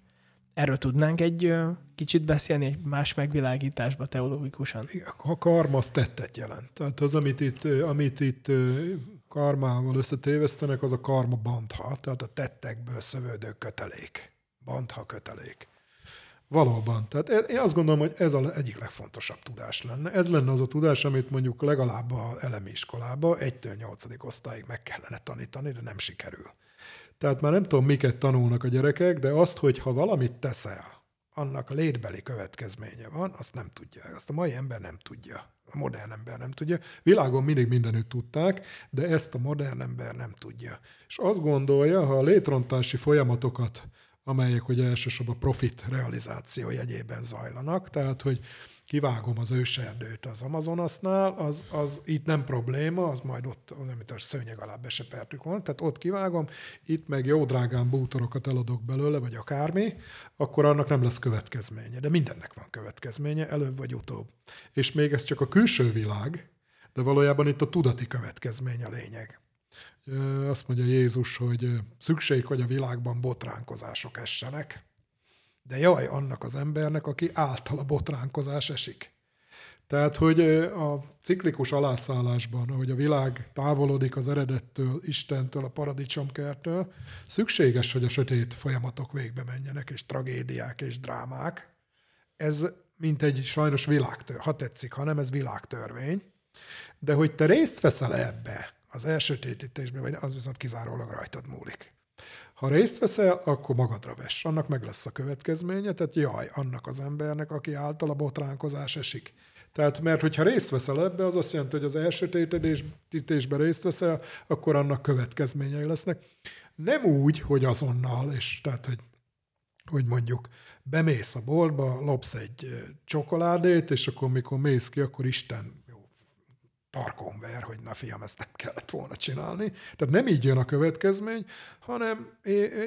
Erről tudnánk egy kicsit beszélni, egy más megvilágításba teológikusan? A karma az tettet jelent. Tehát az, amit itt, amit itt karmával összetévesztenek, az a karma bantha, tehát a tettekből szövődő kötelék. Bantha kötelék. Valóban. Tehát e, én azt gondolom, hogy ez az egyik legfontosabb tudás lenne. Ez lenne az a tudás, amit mondjuk legalább a elemi iskolába egytől nyolcadik osztályig meg kellene tanítani, de nem sikerül. Tehát már nem tudom, miket tanulnak a gyerekek, de azt, hogy ha valamit teszel, annak létbeli következménye van, azt nem tudja. Azt a mai ember nem tudja. A modern ember nem tudja. Világon mindig mindenütt tudták, de ezt a modern ember nem tudja. És azt gondolja, ha a létrontási folyamatokat, amelyek ugye elsősorban profit realizáció jegyében zajlanak, tehát hogy kivágom az őserdőt az Amazonasnál, az, az itt nem probléma, az majd ott, amit a szőnyeg alá besepertük volna, tehát ott kivágom, itt meg jó drágán bútorokat eladok belőle, vagy akármi, akkor annak nem lesz következménye. De mindennek van következménye, előbb vagy utóbb. És még ez csak a külső világ, de valójában itt a tudati következmény a lényeg. Azt mondja Jézus, hogy szükség, hogy a világban botránkozások essenek, de jaj annak az embernek, aki által a botránkozás esik. Tehát, hogy a ciklikus alászállásban, ahogy a világ távolodik az eredettől, Istentől, a paradicsomkertől, szükséges, hogy a sötét folyamatok végbe menjenek, és tragédiák és drámák. Ez mint egy sajnos világtör, ha tetszik, ha nem, ez világtörvény. De hogy te részt veszel ebbe, az elsötétítésbe, vagy az viszont kizárólag rajtad múlik. Ha részt veszel, akkor magadra vess. Annak meg lesz a következménye, tehát jaj, annak az embernek, aki által a botránkozás esik. Tehát, mert hogyha részt veszel ebbe, az azt jelenti, hogy az elsötétítésben részt veszel, akkor annak következményei lesznek. Nem úgy, hogy azonnal, és tehát, hogy, hogy mondjuk bemész a boltba, lopsz egy csokoládét, és akkor mikor mész ki, akkor Isten tarkon ver, hogy na fiam, ezt nem kellett volna csinálni. Tehát nem így jön a következmény, hanem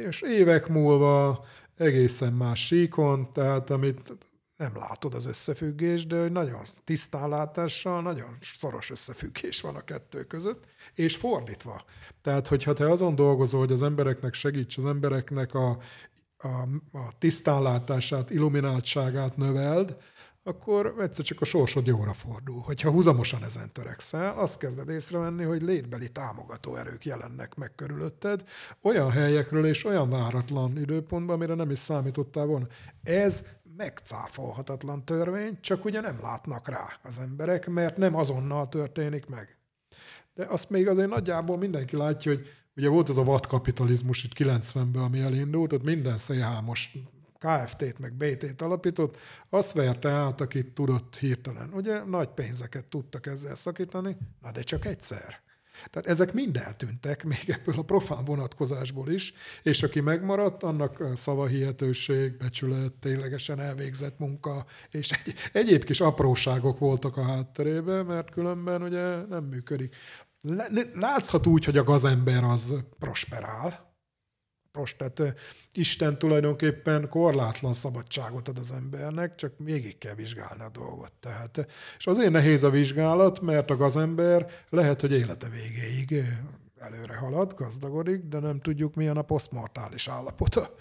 és évek múlva egészen más síkon, tehát amit nem látod az összefüggést, de hogy nagyon tisztánlátással, nagyon szoros összefüggés van a kettő között, és fordítva. Tehát, hogyha te azon dolgozol, hogy az embereknek segíts, az embereknek a, a, a tisztánlátását, illumináltságát növeld, akkor egyszer csak a sorsod jóra fordul. Hogyha húzamosan ezen törekszel, azt kezded észrevenni, hogy létbeli támogató erők jelennek meg körülötted, olyan helyekről és olyan váratlan időpontban, amire nem is számítottál volna. Ez megcáfolhatatlan törvény, csak ugye nem látnak rá az emberek, mert nem azonnal történik meg. De azt még azért nagyjából mindenki látja, hogy ugye volt az a vadkapitalizmus itt 90-ben, ami elindult, ott minden szélhámos KFT-t meg BT-t alapított, azt verte át, akit tudott hirtelen. Ugye nagy pénzeket tudtak ezzel szakítani, na de csak egyszer. Tehát ezek mind eltűntek, még ebből a profán vonatkozásból is, és aki megmaradt, annak szavahihetőség, becsület, ténylegesen elvégzett munka, és egy, egyéb kis apróságok voltak a hátterében, mert különben ugye nem működik. Látszhat úgy, hogy a gazember az prosperál, Prost, tehát Isten tulajdonképpen korlátlan szabadságot ad az embernek, csak végig kell vizsgálni a dolgot. Tehát, és azért nehéz a vizsgálat, mert a gazember lehet, hogy élete végéig előre halad, gazdagodik, de nem tudjuk, milyen a posztmortális állapota.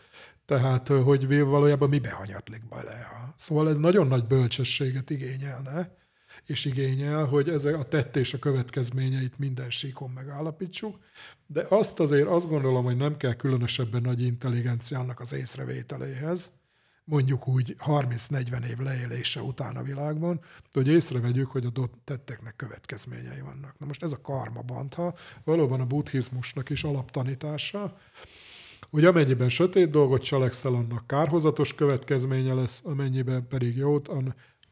Tehát, hogy valójában mi behanyatlik bele. Szóval ez nagyon nagy bölcsességet igényelne, és igényel, hogy ez a tett és a következményeit minden síkon megállapítsuk, de azt azért azt gondolom, hogy nem kell különösebben nagy intelligenciának az észrevételéhez, mondjuk úgy 30-40 év leélése után a világban, hogy észrevegyük, hogy a tetteknek következményei vannak. Na most ez a karma bantha valóban a buddhizmusnak is alaptanítása, hogy amennyiben sötét dolgot cselekszel, annak kárhozatos következménye lesz, amennyiben pedig jót,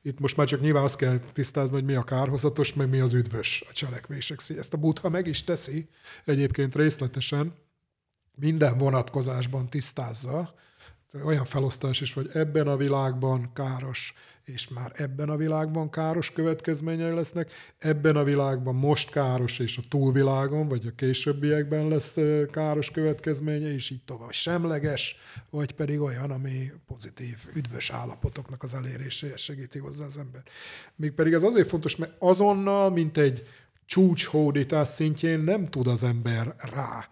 itt most már csak nyilván azt kell tisztázni, hogy mi a kárhozatos, meg mi az üdvös a cselekvések. Ezt a Buddha meg is teszi, egyébként részletesen, minden vonatkozásban tisztázza, olyan felosztás is, hogy ebben a világban káros, és már ebben a világban káros következményei lesznek, ebben a világban most káros, és a túlvilágon, vagy a későbbiekben lesz káros következménye, és így tovább. Semleges, vagy pedig olyan, ami pozitív, üdvös állapotoknak az eléréséhez segíti hozzá az ember. Még pedig ez azért fontos, mert azonnal, mint egy csúcshódítás szintjén nem tud az ember rá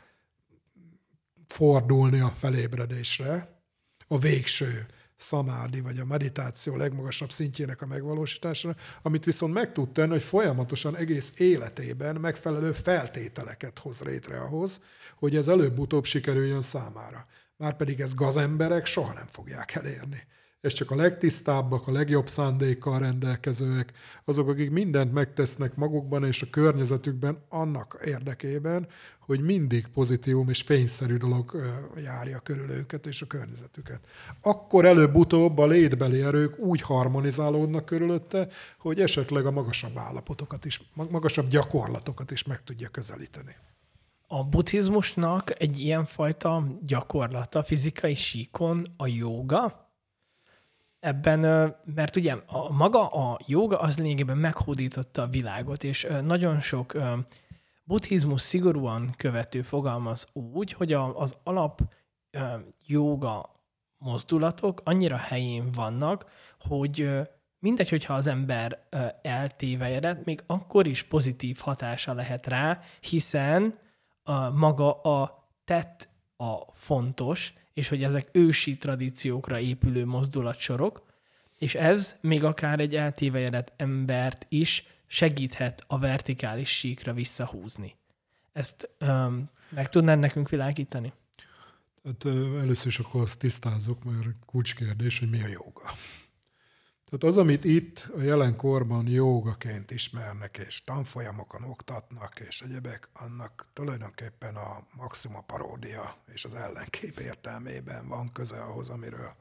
fordulni a felébredésre, a végső szamádi, vagy a meditáció legmagasabb szintjének a megvalósításra, amit viszont meg tud tenni, hogy folyamatosan egész életében megfelelő feltételeket hoz létre ahhoz, hogy ez előbb-utóbb sikerüljön számára. Márpedig ez gazemberek soha nem fogják elérni és csak a legtisztábbak, a legjobb szándékkal rendelkezőek, azok, akik mindent megtesznek magukban és a környezetükben annak érdekében, hogy mindig pozitívum és fényszerű dolog járja körül őket és a környezetüket. Akkor előbb-utóbb a létbeli erők úgy harmonizálódnak körülötte, hogy esetleg a magasabb állapotokat is, magasabb gyakorlatokat is meg tudja közelíteni. A buddhizmusnak egy ilyenfajta gyakorlata fizikai síkon a joga, ebben, mert ugye a, maga a joga az lényegében meghódította a világot, és nagyon sok buddhizmus szigorúan követő fogalmaz úgy, hogy az alap joga mozdulatok annyira helyén vannak, hogy mindegy, hogyha az ember eltévejedett, még akkor is pozitív hatása lehet rá, hiszen maga a tett a fontos, és hogy ezek ősi tradíciókra épülő mozdulatsorok, és ez még akár egy eltévejedett embert is segíthet a vertikális síkra visszahúzni. Ezt um, meg tudnál nekünk világítani? Hát először is akkor azt tisztázok, mert kulcskérdés, hogy mi a joga. Tehát az, amit itt a jelenkorban jogaként ismernek, és tanfolyamokon oktatnak, és egyebek, annak tulajdonképpen a maxima paródia és az ellenkép értelmében van köze ahhoz, amiről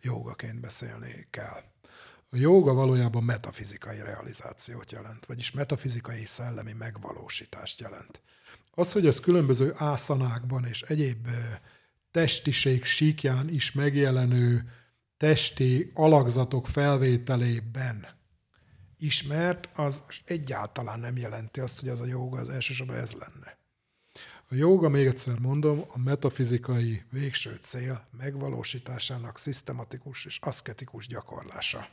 jogaként beszélni kell. A joga valójában metafizikai realizációt jelent, vagyis metafizikai szellemi megvalósítást jelent. Az, hogy ez különböző ászanákban és egyéb testiség síkján is megjelenő testi alakzatok felvételében ismert, az egyáltalán nem jelenti azt, hogy az a joga az elsősorban ez lenne. A joga, még egyszer mondom, a metafizikai végső cél megvalósításának szisztematikus és aszketikus gyakorlása.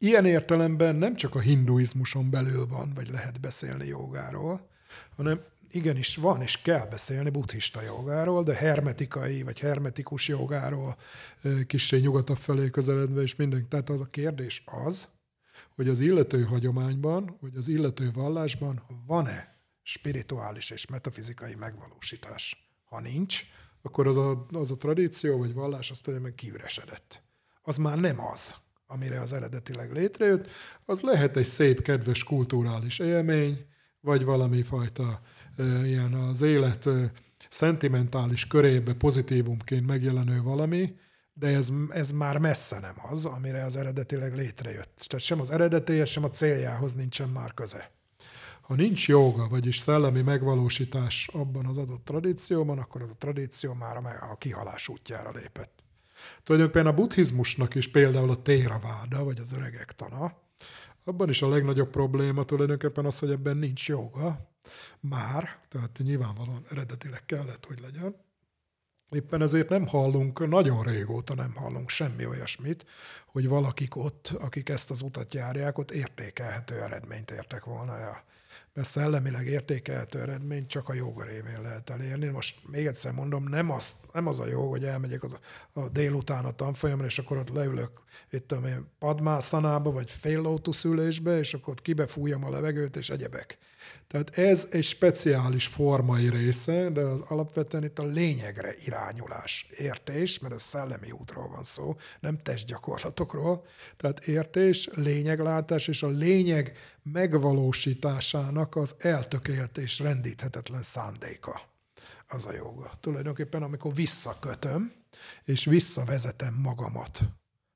Ilyen értelemben nem csak a hinduizmuson belül van, vagy lehet beszélni jogáról, hanem igenis van és kell beszélni buddhista jogáról, de hermetikai vagy hermetikus jogáról kissé nyugatabb felé közeledve, és minden. Tehát az a kérdés az, hogy az illető hagyományban, vagy az illető vallásban van-e spirituális és metafizikai megvalósítás. Ha nincs, akkor az a, az a tradíció vagy vallás azt meg kiüresedett. Az már nem az, amire az eredetileg létrejött, az lehet egy szép, kedves kulturális élmény, vagy valami fajta ilyen az élet szentimentális körébe pozitívumként megjelenő valami, de ez, ez már messze nem az, amire az eredetileg létrejött. Tehát sem az eredetéhez, sem a céljához nincsen már köze. Ha nincs joga, vagyis szellemi megvalósítás abban az adott tradícióban, akkor az a tradíció már a kihalás útjára lépett. Tulajdonképpen a buddhizmusnak is például a téraváda, vagy az öregek tana, abban is a legnagyobb probléma tulajdonképpen az, hogy ebben nincs joga, már, tehát nyilvánvalóan eredetileg kellett, hogy legyen. Éppen ezért nem hallunk, nagyon régóta nem hallunk semmi olyasmit, hogy valakik ott, akik ezt az utat járják, ott értékelhető eredményt értek volna el mert szellemileg értékelhető eredményt csak a joga révén lehet elérni. Most még egyszer mondom, nem az, nem az a jó, hogy elmegyek a, a délután a tanfolyamra, és akkor ott leülök, itt tudom én, padmászanába, vagy fél lótuszülésbe, és akkor ott kibefújjam a levegőt, és egyebek. Tehát ez egy speciális formai része, de az alapvetően itt a lényegre irányulás, értés, mert ez szellemi útról van szó, nem testgyakorlatokról. Tehát értés, lényeglátás és a lényeg megvalósításának az eltökélt és rendíthetetlen szándéka az a joga. Tulajdonképpen amikor visszakötöm, és visszavezetem magamat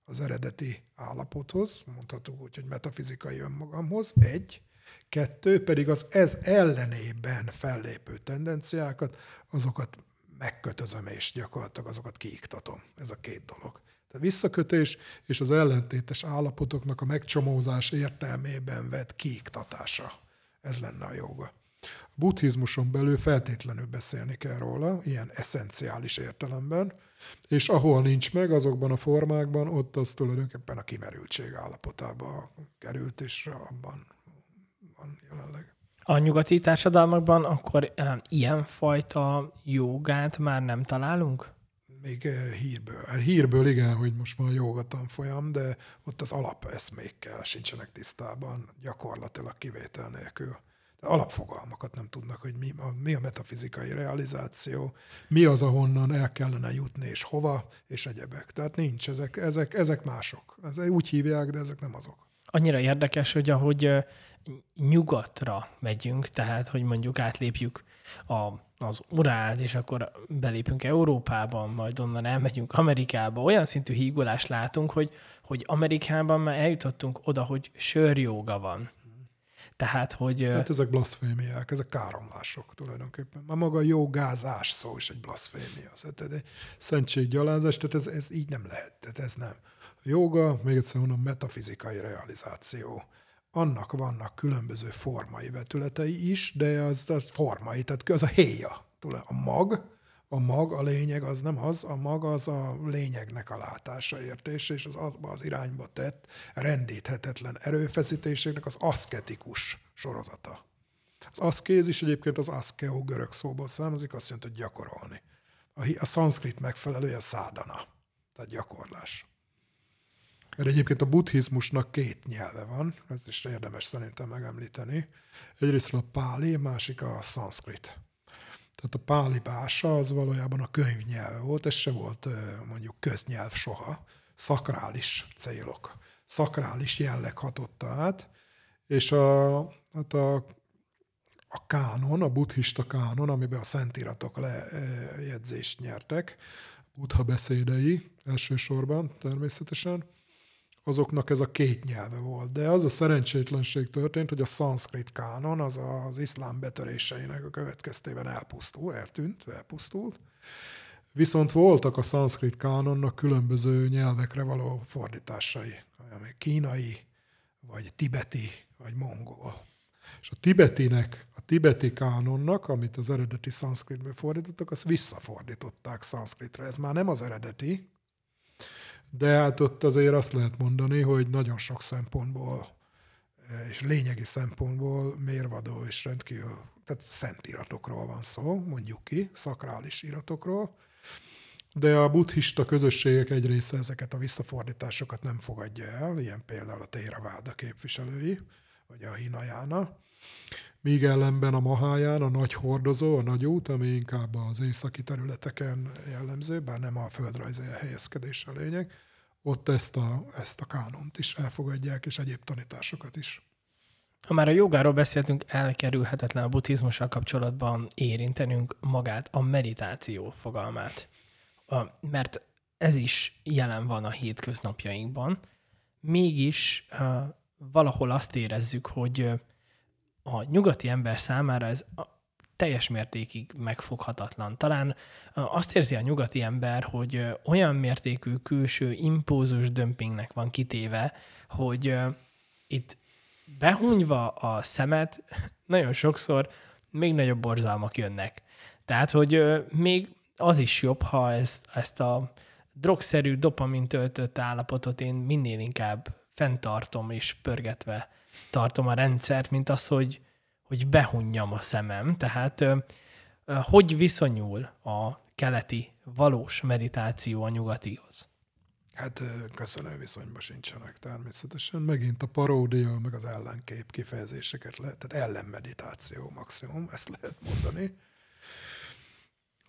az eredeti állapothoz, mondhatunk úgy, hogy metafizikai önmagamhoz, egy, Kettő pedig az ez ellenében fellépő tendenciákat, azokat megkötözöm és gyakorlatilag azokat kiiktatom. Ez a két dolog. A visszakötés és az ellentétes állapotoknak a megcsomózás értelmében vett kiiktatása. Ez lenne a joga. A buddhizmuson belül feltétlenül beszélni kell róla, ilyen eszenciális értelemben, és ahol nincs meg azokban a formákban, ott az tulajdonképpen a kimerültség állapotába került, és abban van jelenleg. A nyugati társadalmakban akkor ilyenfajta jogát már nem találunk? Még hírből. Hát hírből igen, hogy most van joga tanfolyam, de ott az alapeszmékkel sincsenek tisztában, gyakorlatilag kivétel nélkül. Alapfogalmakat nem tudnak, hogy mi a, mi a metafizikai realizáció, mi az, ahonnan el kellene jutni, és hova, és egyebek. Tehát nincs, ezek, ezek, ezek mások. Ezek úgy hívják, de ezek nem azok. Annyira érdekes, hogy ahogy nyugatra megyünk, tehát hogy mondjuk átlépjük a, az Urált, és akkor belépünk Európában, majd onnan elmegyünk Amerikába, olyan szintű hígulást látunk, hogy, hogy Amerikában már eljutottunk oda, hogy sörjóga van. Tehát, hogy... Hát ezek blaszfémiák, ezek káromlások tulajdonképpen. Már maga a jogázás szó is egy blaszfémia. Tehát egy szentséggyalázás, tehát ez, ez így nem lehet, tehát ez nem. A joga, még egyszer mondom, metafizikai realizáció annak vannak különböző formai vetületei is, de az, az formai, tehát az a héja. A mag, a mag, a lényeg az nem az, a mag az a lényegnek a látása, értése, és az azba az irányba tett rendíthetetlen erőfeszítéseknek az aszketikus sorozata. Az aszkézis egyébként az aszkeo görög szóból származik, azt jelenti, hogy gyakorolni. A, a szanszkrit megfelelője szádana, tehát gyakorlás. Mert egyébként a buddhizmusnak két nyelve van, ezt is érdemes szerintem megemlíteni. Egyrészt a páli, másik a szanszkrit. Tehát a páli bása az valójában a könyvnyelve volt, ez se volt mondjuk köznyelv soha, szakrális célok, szakrális jelleg hatotta át, és a, hát a, a kánon, a buddhista kánon, amiben a szentiratok lejegyzést nyertek, buddha beszédei elsősorban természetesen, azoknak ez a két nyelve volt. De az a szerencsétlenség történt, hogy a szanszkrit kánon az az iszlám betöréseinek a következtében elpusztul, eltűnt, elpusztult. Viszont voltak a szanszkrit kánonnak különböző nyelvekre való fordításai, ami kínai, vagy tibeti, vagy mongol. És a tibetinek, a tibeti kánonnak, amit az eredeti szanszkritből fordítottak, azt visszafordították szanszkritre. Ez már nem az eredeti, de hát ott azért azt lehet mondani, hogy nagyon sok szempontból és lényegi szempontból mérvadó és rendkívül, tehát szent iratokról van szó, mondjuk ki, szakrális iratokról, de a buddhista közösségek egy része ezeket a visszafordításokat nem fogadja el, ilyen például a Theravada képviselői, vagy a Hinajána. Míg ellenben a Maháján, a nagy hordozó, a nagy út, ami inkább az északi területeken jellemző, bár nem a földrajzi helyezkedés a lényeg, ott ezt a, ezt a kánont is elfogadják, és egyéb tanításokat is. Ha már a jogáról beszéltünk, elkerülhetetlen a buddhizmussal kapcsolatban érintenünk magát, a meditáció fogalmát. Mert ez is jelen van a hétköznapjainkban. Mégis valahol azt érezzük, hogy a nyugati ember számára ez teljes mértékig megfoghatatlan. Talán azt érzi a nyugati ember, hogy olyan mértékű külső impózus dömpingnek van kitéve, hogy itt behunyva a szemet nagyon sokszor még nagyobb borzalmak jönnek. Tehát, hogy még az is jobb, ha ezt, ezt a drogszerű, dopamin töltött állapotot én minél inkább fenntartom és pörgetve tartom a rendszert, mint az, hogy, hogy behunjam a szemem. Tehát hogy viszonyul a keleti valós meditáció a nyugatihoz? Hát köszönő viszonyban sincsenek természetesen. Megint a paródia, meg az ellenkép kifejezéseket lehet, tehát ellenmeditáció maximum, ezt lehet mondani.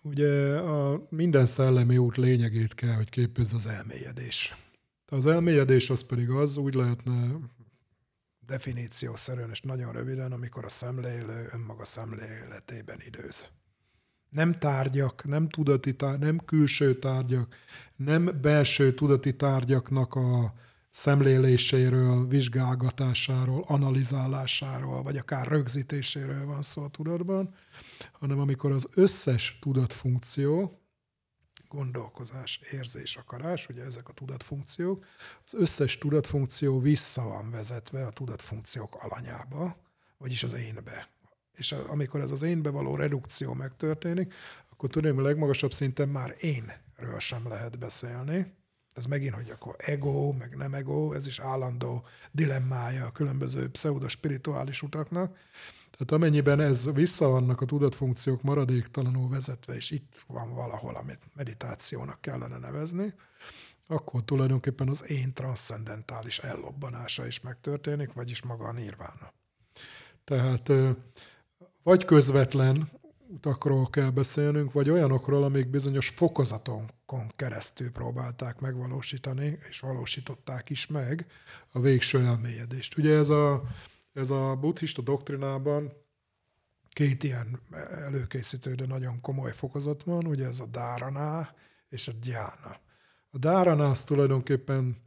Ugye a minden szellemi út lényegét kell, hogy képezze az elmélyedés. Az elmélyedés az pedig az, úgy lehetne definíciószerűen és nagyon röviden, amikor a szemlélő önmaga szemléletében időz. Nem tárgyak, nem tudati tárgyak, nem külső tárgyak, nem belső tudati tárgyaknak a szemléléséről, vizsgálgatásáról, analizálásáról, vagy akár rögzítéséről van szó a tudatban, hanem amikor az összes tudatfunkció, gondolkozás, érzés, akarás, ugye ezek a tudatfunkciók, az összes tudatfunkció vissza van vezetve a tudatfunkciók alanyába, vagyis az énbe. És amikor ez az énbe való redukció megtörténik, akkor tudom, a legmagasabb szinten már énről sem lehet beszélni. Ez megint, hogy akkor ego, meg nem ego, ez is állandó dilemmája a különböző pseudospirituális utaknak. Tehát amennyiben ez vissza vannak a tudatfunkciók maradéktalanul vezetve, és itt van valahol, amit meditációnak kellene nevezni, akkor tulajdonképpen az én transzcendentális ellobbanása is megtörténik, vagyis maga a nirvána. Tehát vagy közvetlen utakról kell beszélnünk, vagy olyanokról, amik bizonyos fokozatokon keresztül próbálták megvalósítani, és valósították is meg a végső elmélyedést. Ugye ez a ez a buddhista doktrinában két ilyen előkészítő, de nagyon komoly fokozat van, ugye ez a dárana és a gyána. A dárana az tulajdonképpen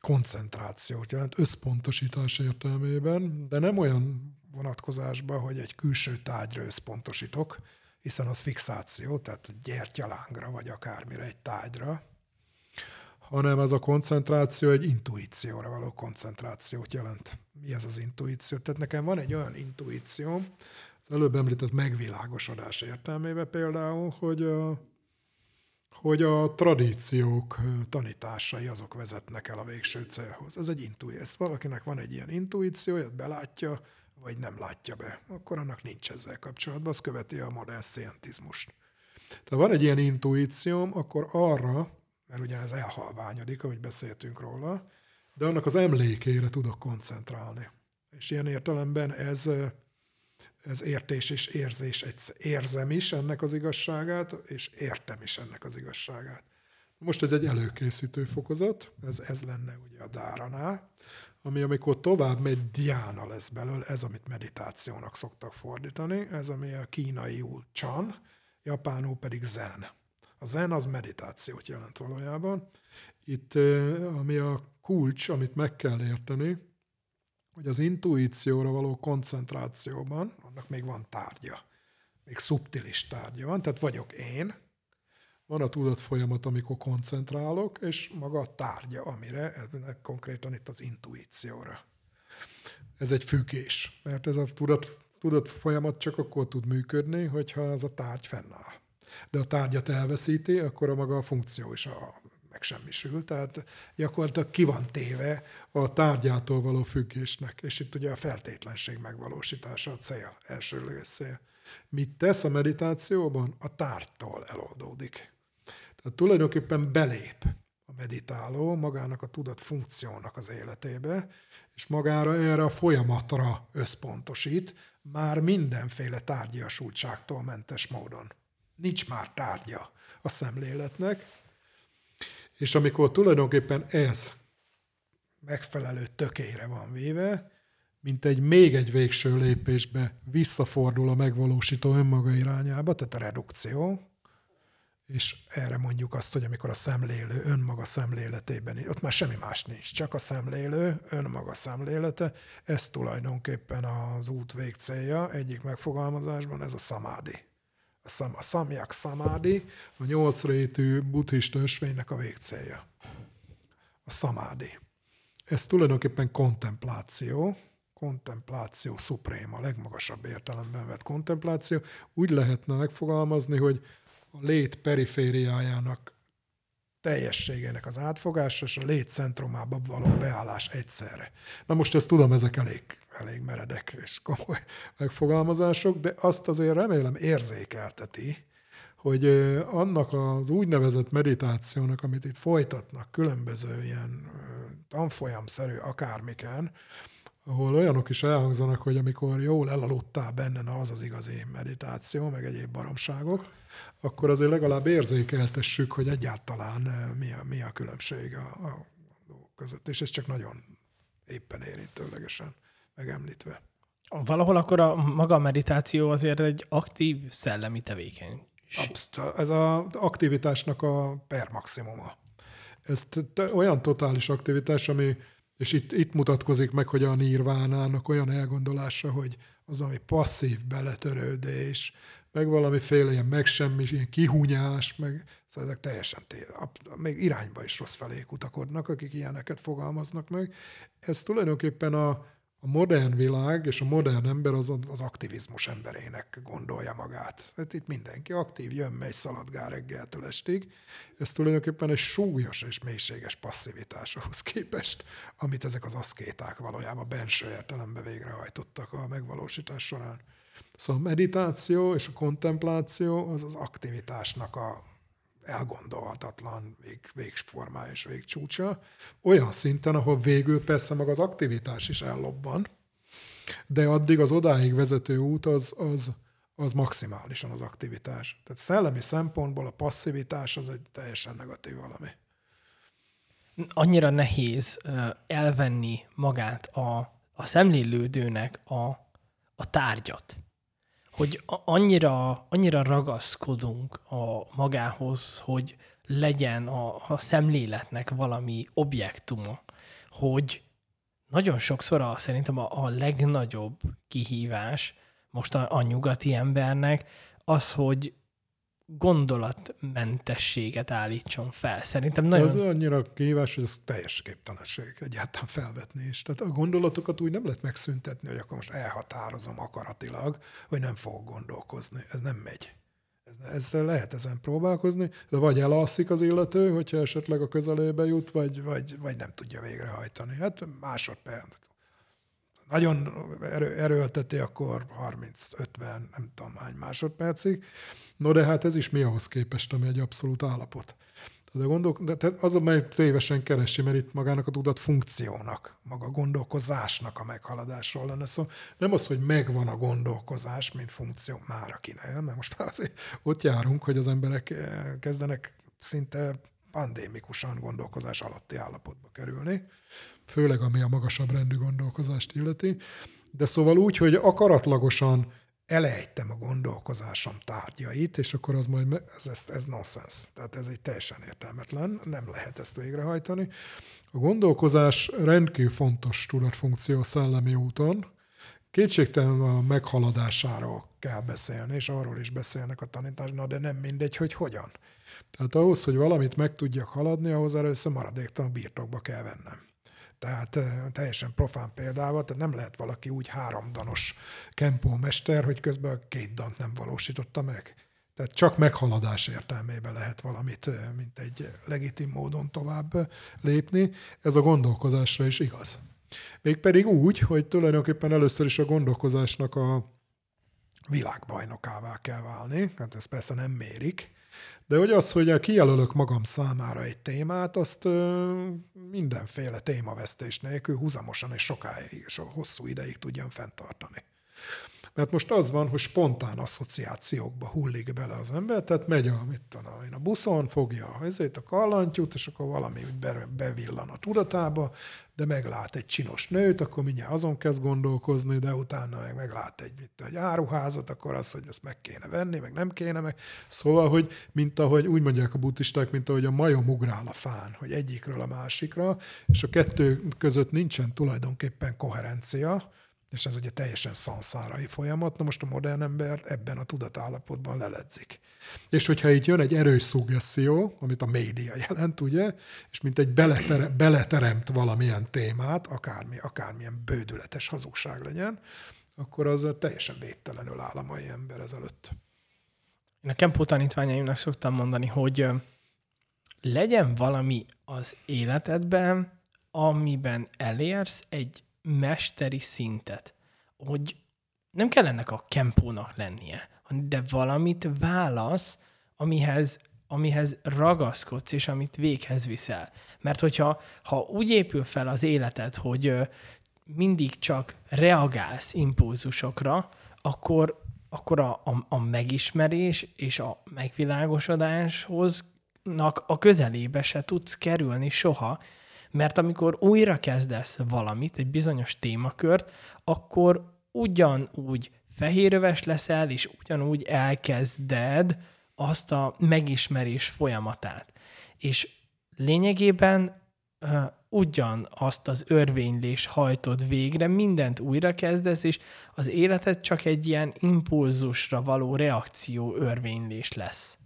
koncentrációt jelent, összpontosítás értelmében, de nem olyan vonatkozásban, hogy egy külső tárgyra összpontosítok, hiszen az fixáció, tehát gyertyalángra, vagy akármire egy tárgyra, hanem ez a koncentráció egy intuícióra való koncentrációt jelent. Mi ez az intuíció? Tehát nekem van egy olyan intuíció, az előbb említett megvilágosodás értelmében például, hogy a, hogy a tradíciók tanításai azok vezetnek el a végső célhoz. Ez egy intuíció. Ez valakinek van egy ilyen intuíciója, belátja, vagy nem látja be, akkor annak nincs ezzel kapcsolatban, az követi a modern szientizmust. Tehát van egy ilyen intuícióm, akkor arra, mert ugye ez elhalványodik, ahogy beszéltünk róla, de annak az emlékére tudok koncentrálni. És ilyen értelemben ez, ez értés és érzés, érzem is ennek az igazságát, és értem is ennek az igazságát. Most ez egy előkészítő fokozat, ez, ez lenne ugye a dáranál, ami amikor tovább megy, diána lesz belőle, ez, amit meditációnak szoktak fordítani, ez, ami a kínaiul chan, japánul pedig zen. A zen az meditációt jelent valójában. Itt, ami a kulcs, amit meg kell érteni, hogy az intuícióra való koncentrációban, annak még van tárgya, még szubtilis tárgya van, tehát vagyok én, van a tudat folyamat, amikor koncentrálok, és maga a tárgya, amire, konkrétan itt az intuícióra. Ez egy függés, mert ez a tudat, tudat folyamat csak akkor tud működni, hogyha ez a tárgy fennáll. De a tárgyat elveszíti, akkor a maga a funkció is a, megsemmisül, tehát gyakorlatilag ki van téve a tárgyától való függésnek, és itt ugye a feltétlenség megvalósítása a cél, elsőleges cél. Mit tesz a meditációban? A tárgytól eloldódik. Tehát tulajdonképpen belép a meditáló magának a tudat funkciónak az életébe, és magára erre a folyamatra összpontosít, már mindenféle tárgyasultságtól mentes módon. Nincs már tárgya a szemléletnek, és amikor tulajdonképpen ez megfelelő tökére van véve, mint egy még egy végső lépésbe visszafordul a megvalósító önmaga irányába, tehát a redukció, és erre mondjuk azt, hogy amikor a szemlélő önmaga szemléletében, ott már semmi más nincs, csak a szemlélő önmaga szemlélete, ez tulajdonképpen az út végcélja, egyik megfogalmazásban ez a szamádi. Szam, a szamyak szamádi, a nyolc rétű buddhista ösvénynek a végcélja. A szamádi. Ez tulajdonképpen kontempláció, kontempláció szuprém, a legmagasabb értelemben vett kontempláció. Úgy lehetne megfogalmazni, hogy a lét perifériájának teljességének az átfogása és a lét centrumába való beállás egyszerre. Na most ezt tudom, ezek elég, elég meredek és komoly megfogalmazások, de azt azért remélem érzékelteti, hogy annak az úgynevezett meditációnak, amit itt folytatnak különböző ilyen tanfolyamszerű akármiken, ahol olyanok is elhangzanak, hogy amikor jól elaludtál benne, na az az igazi meditáció, meg egyéb baromságok, akkor azért legalább érzékeltessük, hogy egyáltalán mi a, mi a különbség a, a között. És ez csak nagyon éppen érintőlegesen megemlítve. Valahol akkor a maga a meditáció azért egy aktív szellemi tevékenység. Abszolút. Ez az aktivitásnak a per maximuma. Ez olyan totális aktivitás, ami, és itt, itt mutatkozik meg, hogy a nirvánának olyan elgondolása, hogy az, ami passzív beletörődés, meg valamiféle ilyen megsemmis, ilyen kihúnyás, meg szóval ezek teljesen té- még irányba is rossz felé kutakodnak, akik ilyeneket fogalmaznak meg. Ez tulajdonképpen a, a modern világ és a modern ember az az aktivizmus emberének gondolja magát. Hát itt mindenki aktív, jön, megy, szaladgál reggeltől estig. Ez tulajdonképpen egy súlyos és mélységes passzivitás ahhoz képest, amit ezek az aszkéták valójában benső értelemben végrehajtottak a megvalósítás során. Szóval a meditáció és a kontempláció az az aktivitásnak a elgondolhatatlan vég, végformája és végcsúcsa, olyan szinten, ahol végül persze meg az aktivitás is ellobban, de addig az odáig vezető út az, az, az maximálisan az aktivitás. Tehát szellemi szempontból a passzivitás az egy teljesen negatív valami. Annyira nehéz elvenni magát a, a szemlélődőnek a, a tárgyat hogy annyira, annyira ragaszkodunk a magához, hogy legyen a, a szemléletnek valami objektuma, hogy nagyon sokszor a, szerintem a, a legnagyobb kihívás most a, a nyugati embernek az, hogy gondolatmentességet állítson fel. Szerintem nagyon... Ez annyira kihívás, hogy ez teljes képtelenség egyáltalán felvetni is. Tehát a gondolatokat úgy nem lehet megszüntetni, hogy akkor most elhatározom akaratilag, hogy nem fogok gondolkozni. Ez nem megy. Ez, ez lehet ezen próbálkozni, de vagy elalszik az illető, hogyha esetleg a közelébe jut, vagy, vagy, vagy nem tudja végrehajtani. Hát másodperc, nagyon erő, erőlteti, akkor 30-50, nem tudom hány másodpercig. No de hát ez is mi ahhoz képest, ami egy abszolút állapot. De, gondol, de tehát az, amely tévesen keresi, mert itt magának a tudat funkciónak, maga gondolkozásnak a meghaladásról lenne szó. Nem az, hogy megvan a gondolkozás, mint funkció, már aki ne mert most már azért ott járunk, hogy az emberek eh, kezdenek szinte pandémikusan gondolkozás alatti állapotba kerülni, főleg ami a magasabb rendű gondolkozást illeti. De szóval úgy, hogy akaratlagosan elejtem a gondolkozásom tárgyait, és akkor az majd, ez, ez, ez nonsense. Tehát ez egy teljesen értelmetlen, nem lehet ezt végrehajtani. A gondolkozás rendkívül fontos tudatfunkció szellemi úton, Kétségtelen a meghaladásáról kell beszélni, és arról is beszélnek a tanításnál, de nem mindegy, hogy hogyan. Tehát ahhoz, hogy valamit meg tudjak haladni, ahhoz először maradéktalan birtokba kell vennem. Tehát teljesen profán példával, tehát nem lehet valaki úgy háromdanos kempómester, hogy közben a két dant nem valósította meg. Tehát csak meghaladás értelmében lehet valamit, mint egy legitim módon tovább lépni. Ez a gondolkozásra is igaz. Mégpedig úgy, hogy tulajdonképpen először is a gondolkozásnak a világbajnokává kell válni, hát ezt persze nem mérik, de hogy az, hogy kijelölök magam számára egy témát, azt mindenféle témavesztés nélkül húzamosan és sokáig, és hosszú ideig tudjam fenntartani. Mert most az van, hogy spontán asszociációkba hullik bele az ember, tehát megy a, mit tudom, én a buszon, fogja ezért a kallantyút, és akkor valami úgy bevillan a tudatába, de meglát egy csinos nőt, akkor mindjárt azon kezd gondolkozni, de utána meg meglát egy, mit, egy áruházat, akkor az, hogy ezt meg kéne venni, meg nem kéne meg. Szóval, hogy mint ahogy úgy mondják a buddhisták, mint ahogy a majom ugrál a fán, hogy egyikről a másikra, és a kettő között nincsen tulajdonképpen koherencia, és ez ugye teljesen szanszárai folyamat, na most a modern ember ebben a tudatállapotban leledzik. És hogyha itt jön egy erős szuggeszió, amit a média jelent, ugye, és mint egy beletere, beleteremt valamilyen témát, akármi, akármilyen bődületes hazugság legyen, akkor az teljesen végtelenül áll a mai ember ezelőtt. Én a Kempó tanítványaimnak szoktam mondani, hogy legyen valami az életedben, amiben elérsz egy mesteri szintet, hogy nem kell ennek a kempónak lennie, de valamit válasz, amihez, amihez ragaszkodsz, és amit véghez viszel. Mert hogyha ha úgy épül fel az életed, hogy mindig csak reagálsz impulzusokra, akkor, akkor a, a, a megismerés és a megvilágosodáshoz a közelébe se tudsz kerülni soha, mert amikor újra kezdesz valamit, egy bizonyos témakört, akkor ugyanúgy fehéröves leszel, és ugyanúgy elkezded azt a megismerés folyamatát. És lényegében uh, ugyan azt az örvénylés hajtod végre, mindent újra kezdesz, és az életed csak egy ilyen impulzusra való reakció örvénylés lesz.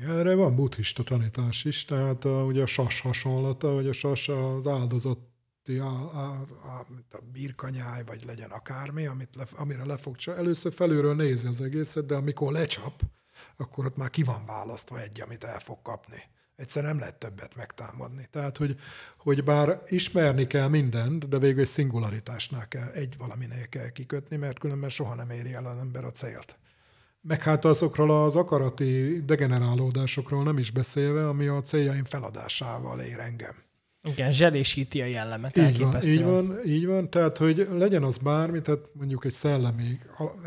Erre van buddhista tanítás is, tehát a, ugye a sas hasonlata, hogy a sas az áldozat a, a, a, a birkanyáj, vagy legyen akármi, amit le, amire le fog Először felülről nézi az egészet, de amikor lecsap, akkor ott már ki van választva egy, amit el fog kapni. Egyszerűen nem lehet többet megtámadni. Tehát, hogy, hogy bár ismerni kell mindent, de végül egy szingularitásnál kell, egy valaminél kell kikötni, mert különben soha nem éri el az ember a célt. Meg hát azokról az akarati degenerálódásokról nem is beszélve, ami a céljaim feladásával ér engem. Igen, zselésíti a jellemet. Így van, így van, így van, tehát hogy legyen az bármi, tehát mondjuk egy szellemi,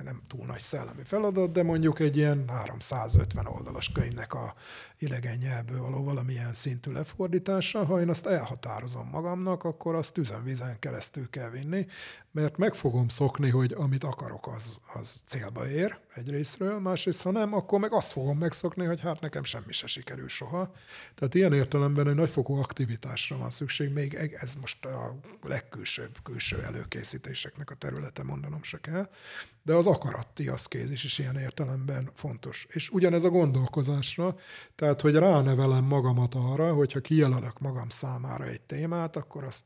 nem túl nagy szellemi feladat, de mondjuk egy ilyen 350 oldalas könyvnek a idegen nyelvből való valamilyen szintű lefordítása, ha én azt elhatározom magamnak, akkor azt tüzenvizen keresztül kell vinni, mert meg fogom szokni, hogy amit akarok, az, az célba ér egyrésztről, másrészt, ha nem, akkor meg azt fogom megszokni, hogy hát nekem semmi se sikerül soha. Tehát ilyen értelemben egy nagyfokú aktivitásra van szükség, még ez most a legkülsőbb külső előkészítéseknek a területe, mondanom se kell, de az akaratti aszkézis is ilyen értelemben fontos. És ugyanez a gondolkozásra, tehát hogy ránevelem magamat arra, hogyha kijelölök magam számára egy témát, akkor azt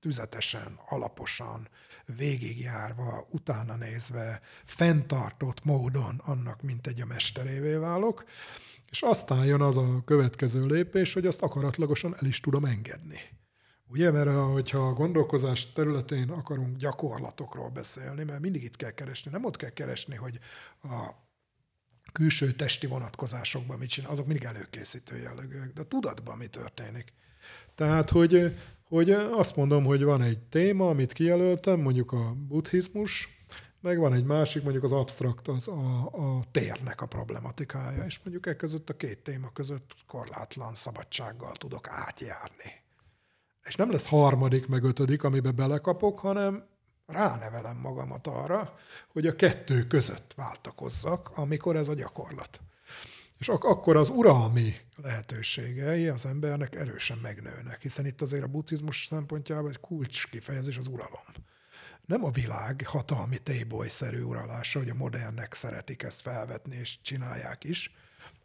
tüzetesen, alaposan, végigjárva, utána nézve, fenntartott módon annak, mint egy a mesterévé válok, és aztán jön az a következő lépés, hogy azt akaratlagosan el is tudom engedni. Ugye, mert hogyha a gondolkozás területén akarunk gyakorlatokról beszélni, mert mindig itt kell keresni, nem ott kell keresni, hogy a külső testi vonatkozásokban mit csinál, azok mindig előkészítő jellegűek, de tudatban mi történik. Tehát, hogy, hogy azt mondom, hogy van egy téma, amit kijelöltem, mondjuk a buddhizmus, meg van egy másik, mondjuk az abstrakt, az a, a térnek a problematikája, és mondjuk e között a két téma között korlátlan szabadsággal tudok átjárni. És nem lesz harmadik, meg ötödik, amibe belekapok, hanem ránevelem magamat arra, hogy a kettő között váltakozzak, amikor ez a gyakorlat. És ak- akkor az uralmi lehetőségei az embernek erősen megnőnek, hiszen itt azért a buddhizmus szempontjából egy kulcs kifejezés az uralom. Nem a világ hatalmi tébolyszerű uralása, hogy a modernek szeretik ezt felvetni, és csinálják is,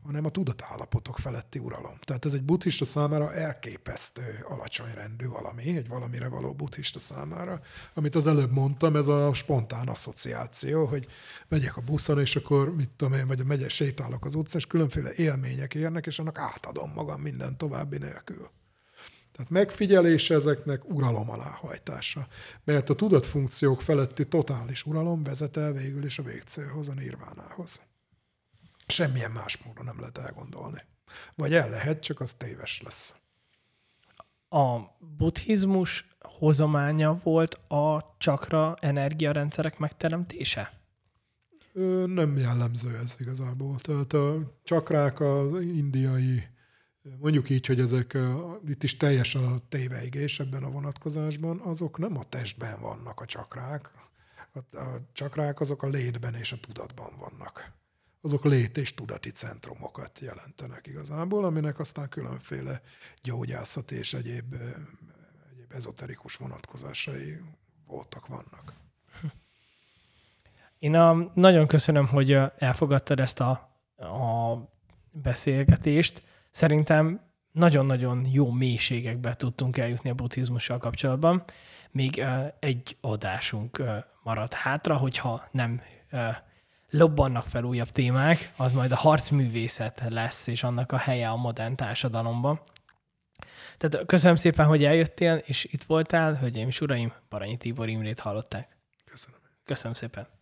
hanem a tudatállapotok feletti uralom. Tehát ez egy buddhista számára elképesztő alacsony rendű valami, egy valamire való buddhista számára. Amit az előbb mondtam, ez a spontán asszociáció, hogy megyek a buszon, és akkor mit tudom én, vagy megyek, sétálok az utcán, és különféle élmények érnek, és annak átadom magam minden további nélkül. Tehát megfigyelés ezeknek uralom aláhajtása. Mert a tudatfunkciók feletti totális uralom vezet el végül is a végcélhoz, a nirvánához. Semmilyen más módon nem lehet elgondolni. Vagy el lehet, csak az téves lesz. A buddhizmus hozománya volt a csakra energiarendszerek megteremtése? Nem jellemző ez igazából. Tehát a csakrák az indiai, mondjuk így, hogy ezek, itt is teljes a téveigés ebben a vonatkozásban, azok nem a testben vannak a csakrák. A, a csakrák azok a létben és a tudatban vannak azok lét- és tudati centrumokat jelentenek igazából, aminek aztán különféle gyógyászat és egyéb, egyéb ezoterikus vonatkozásai voltak, vannak. Én a, nagyon köszönöm, hogy elfogadtad ezt a, a beszélgetést. Szerintem nagyon-nagyon jó mélységekbe tudtunk eljutni a buddhizmussal kapcsolatban. Még egy adásunk maradt hátra, hogyha nem lobbannak fel újabb témák, az majd a harcművészet lesz, és annak a helye a modern társadalomban. Tehát köszönöm szépen, hogy eljöttél, és itt voltál, hölgyeim és uraim, Baranyi Tibor Imrét hallották. Köszönöm. Köszönöm szépen.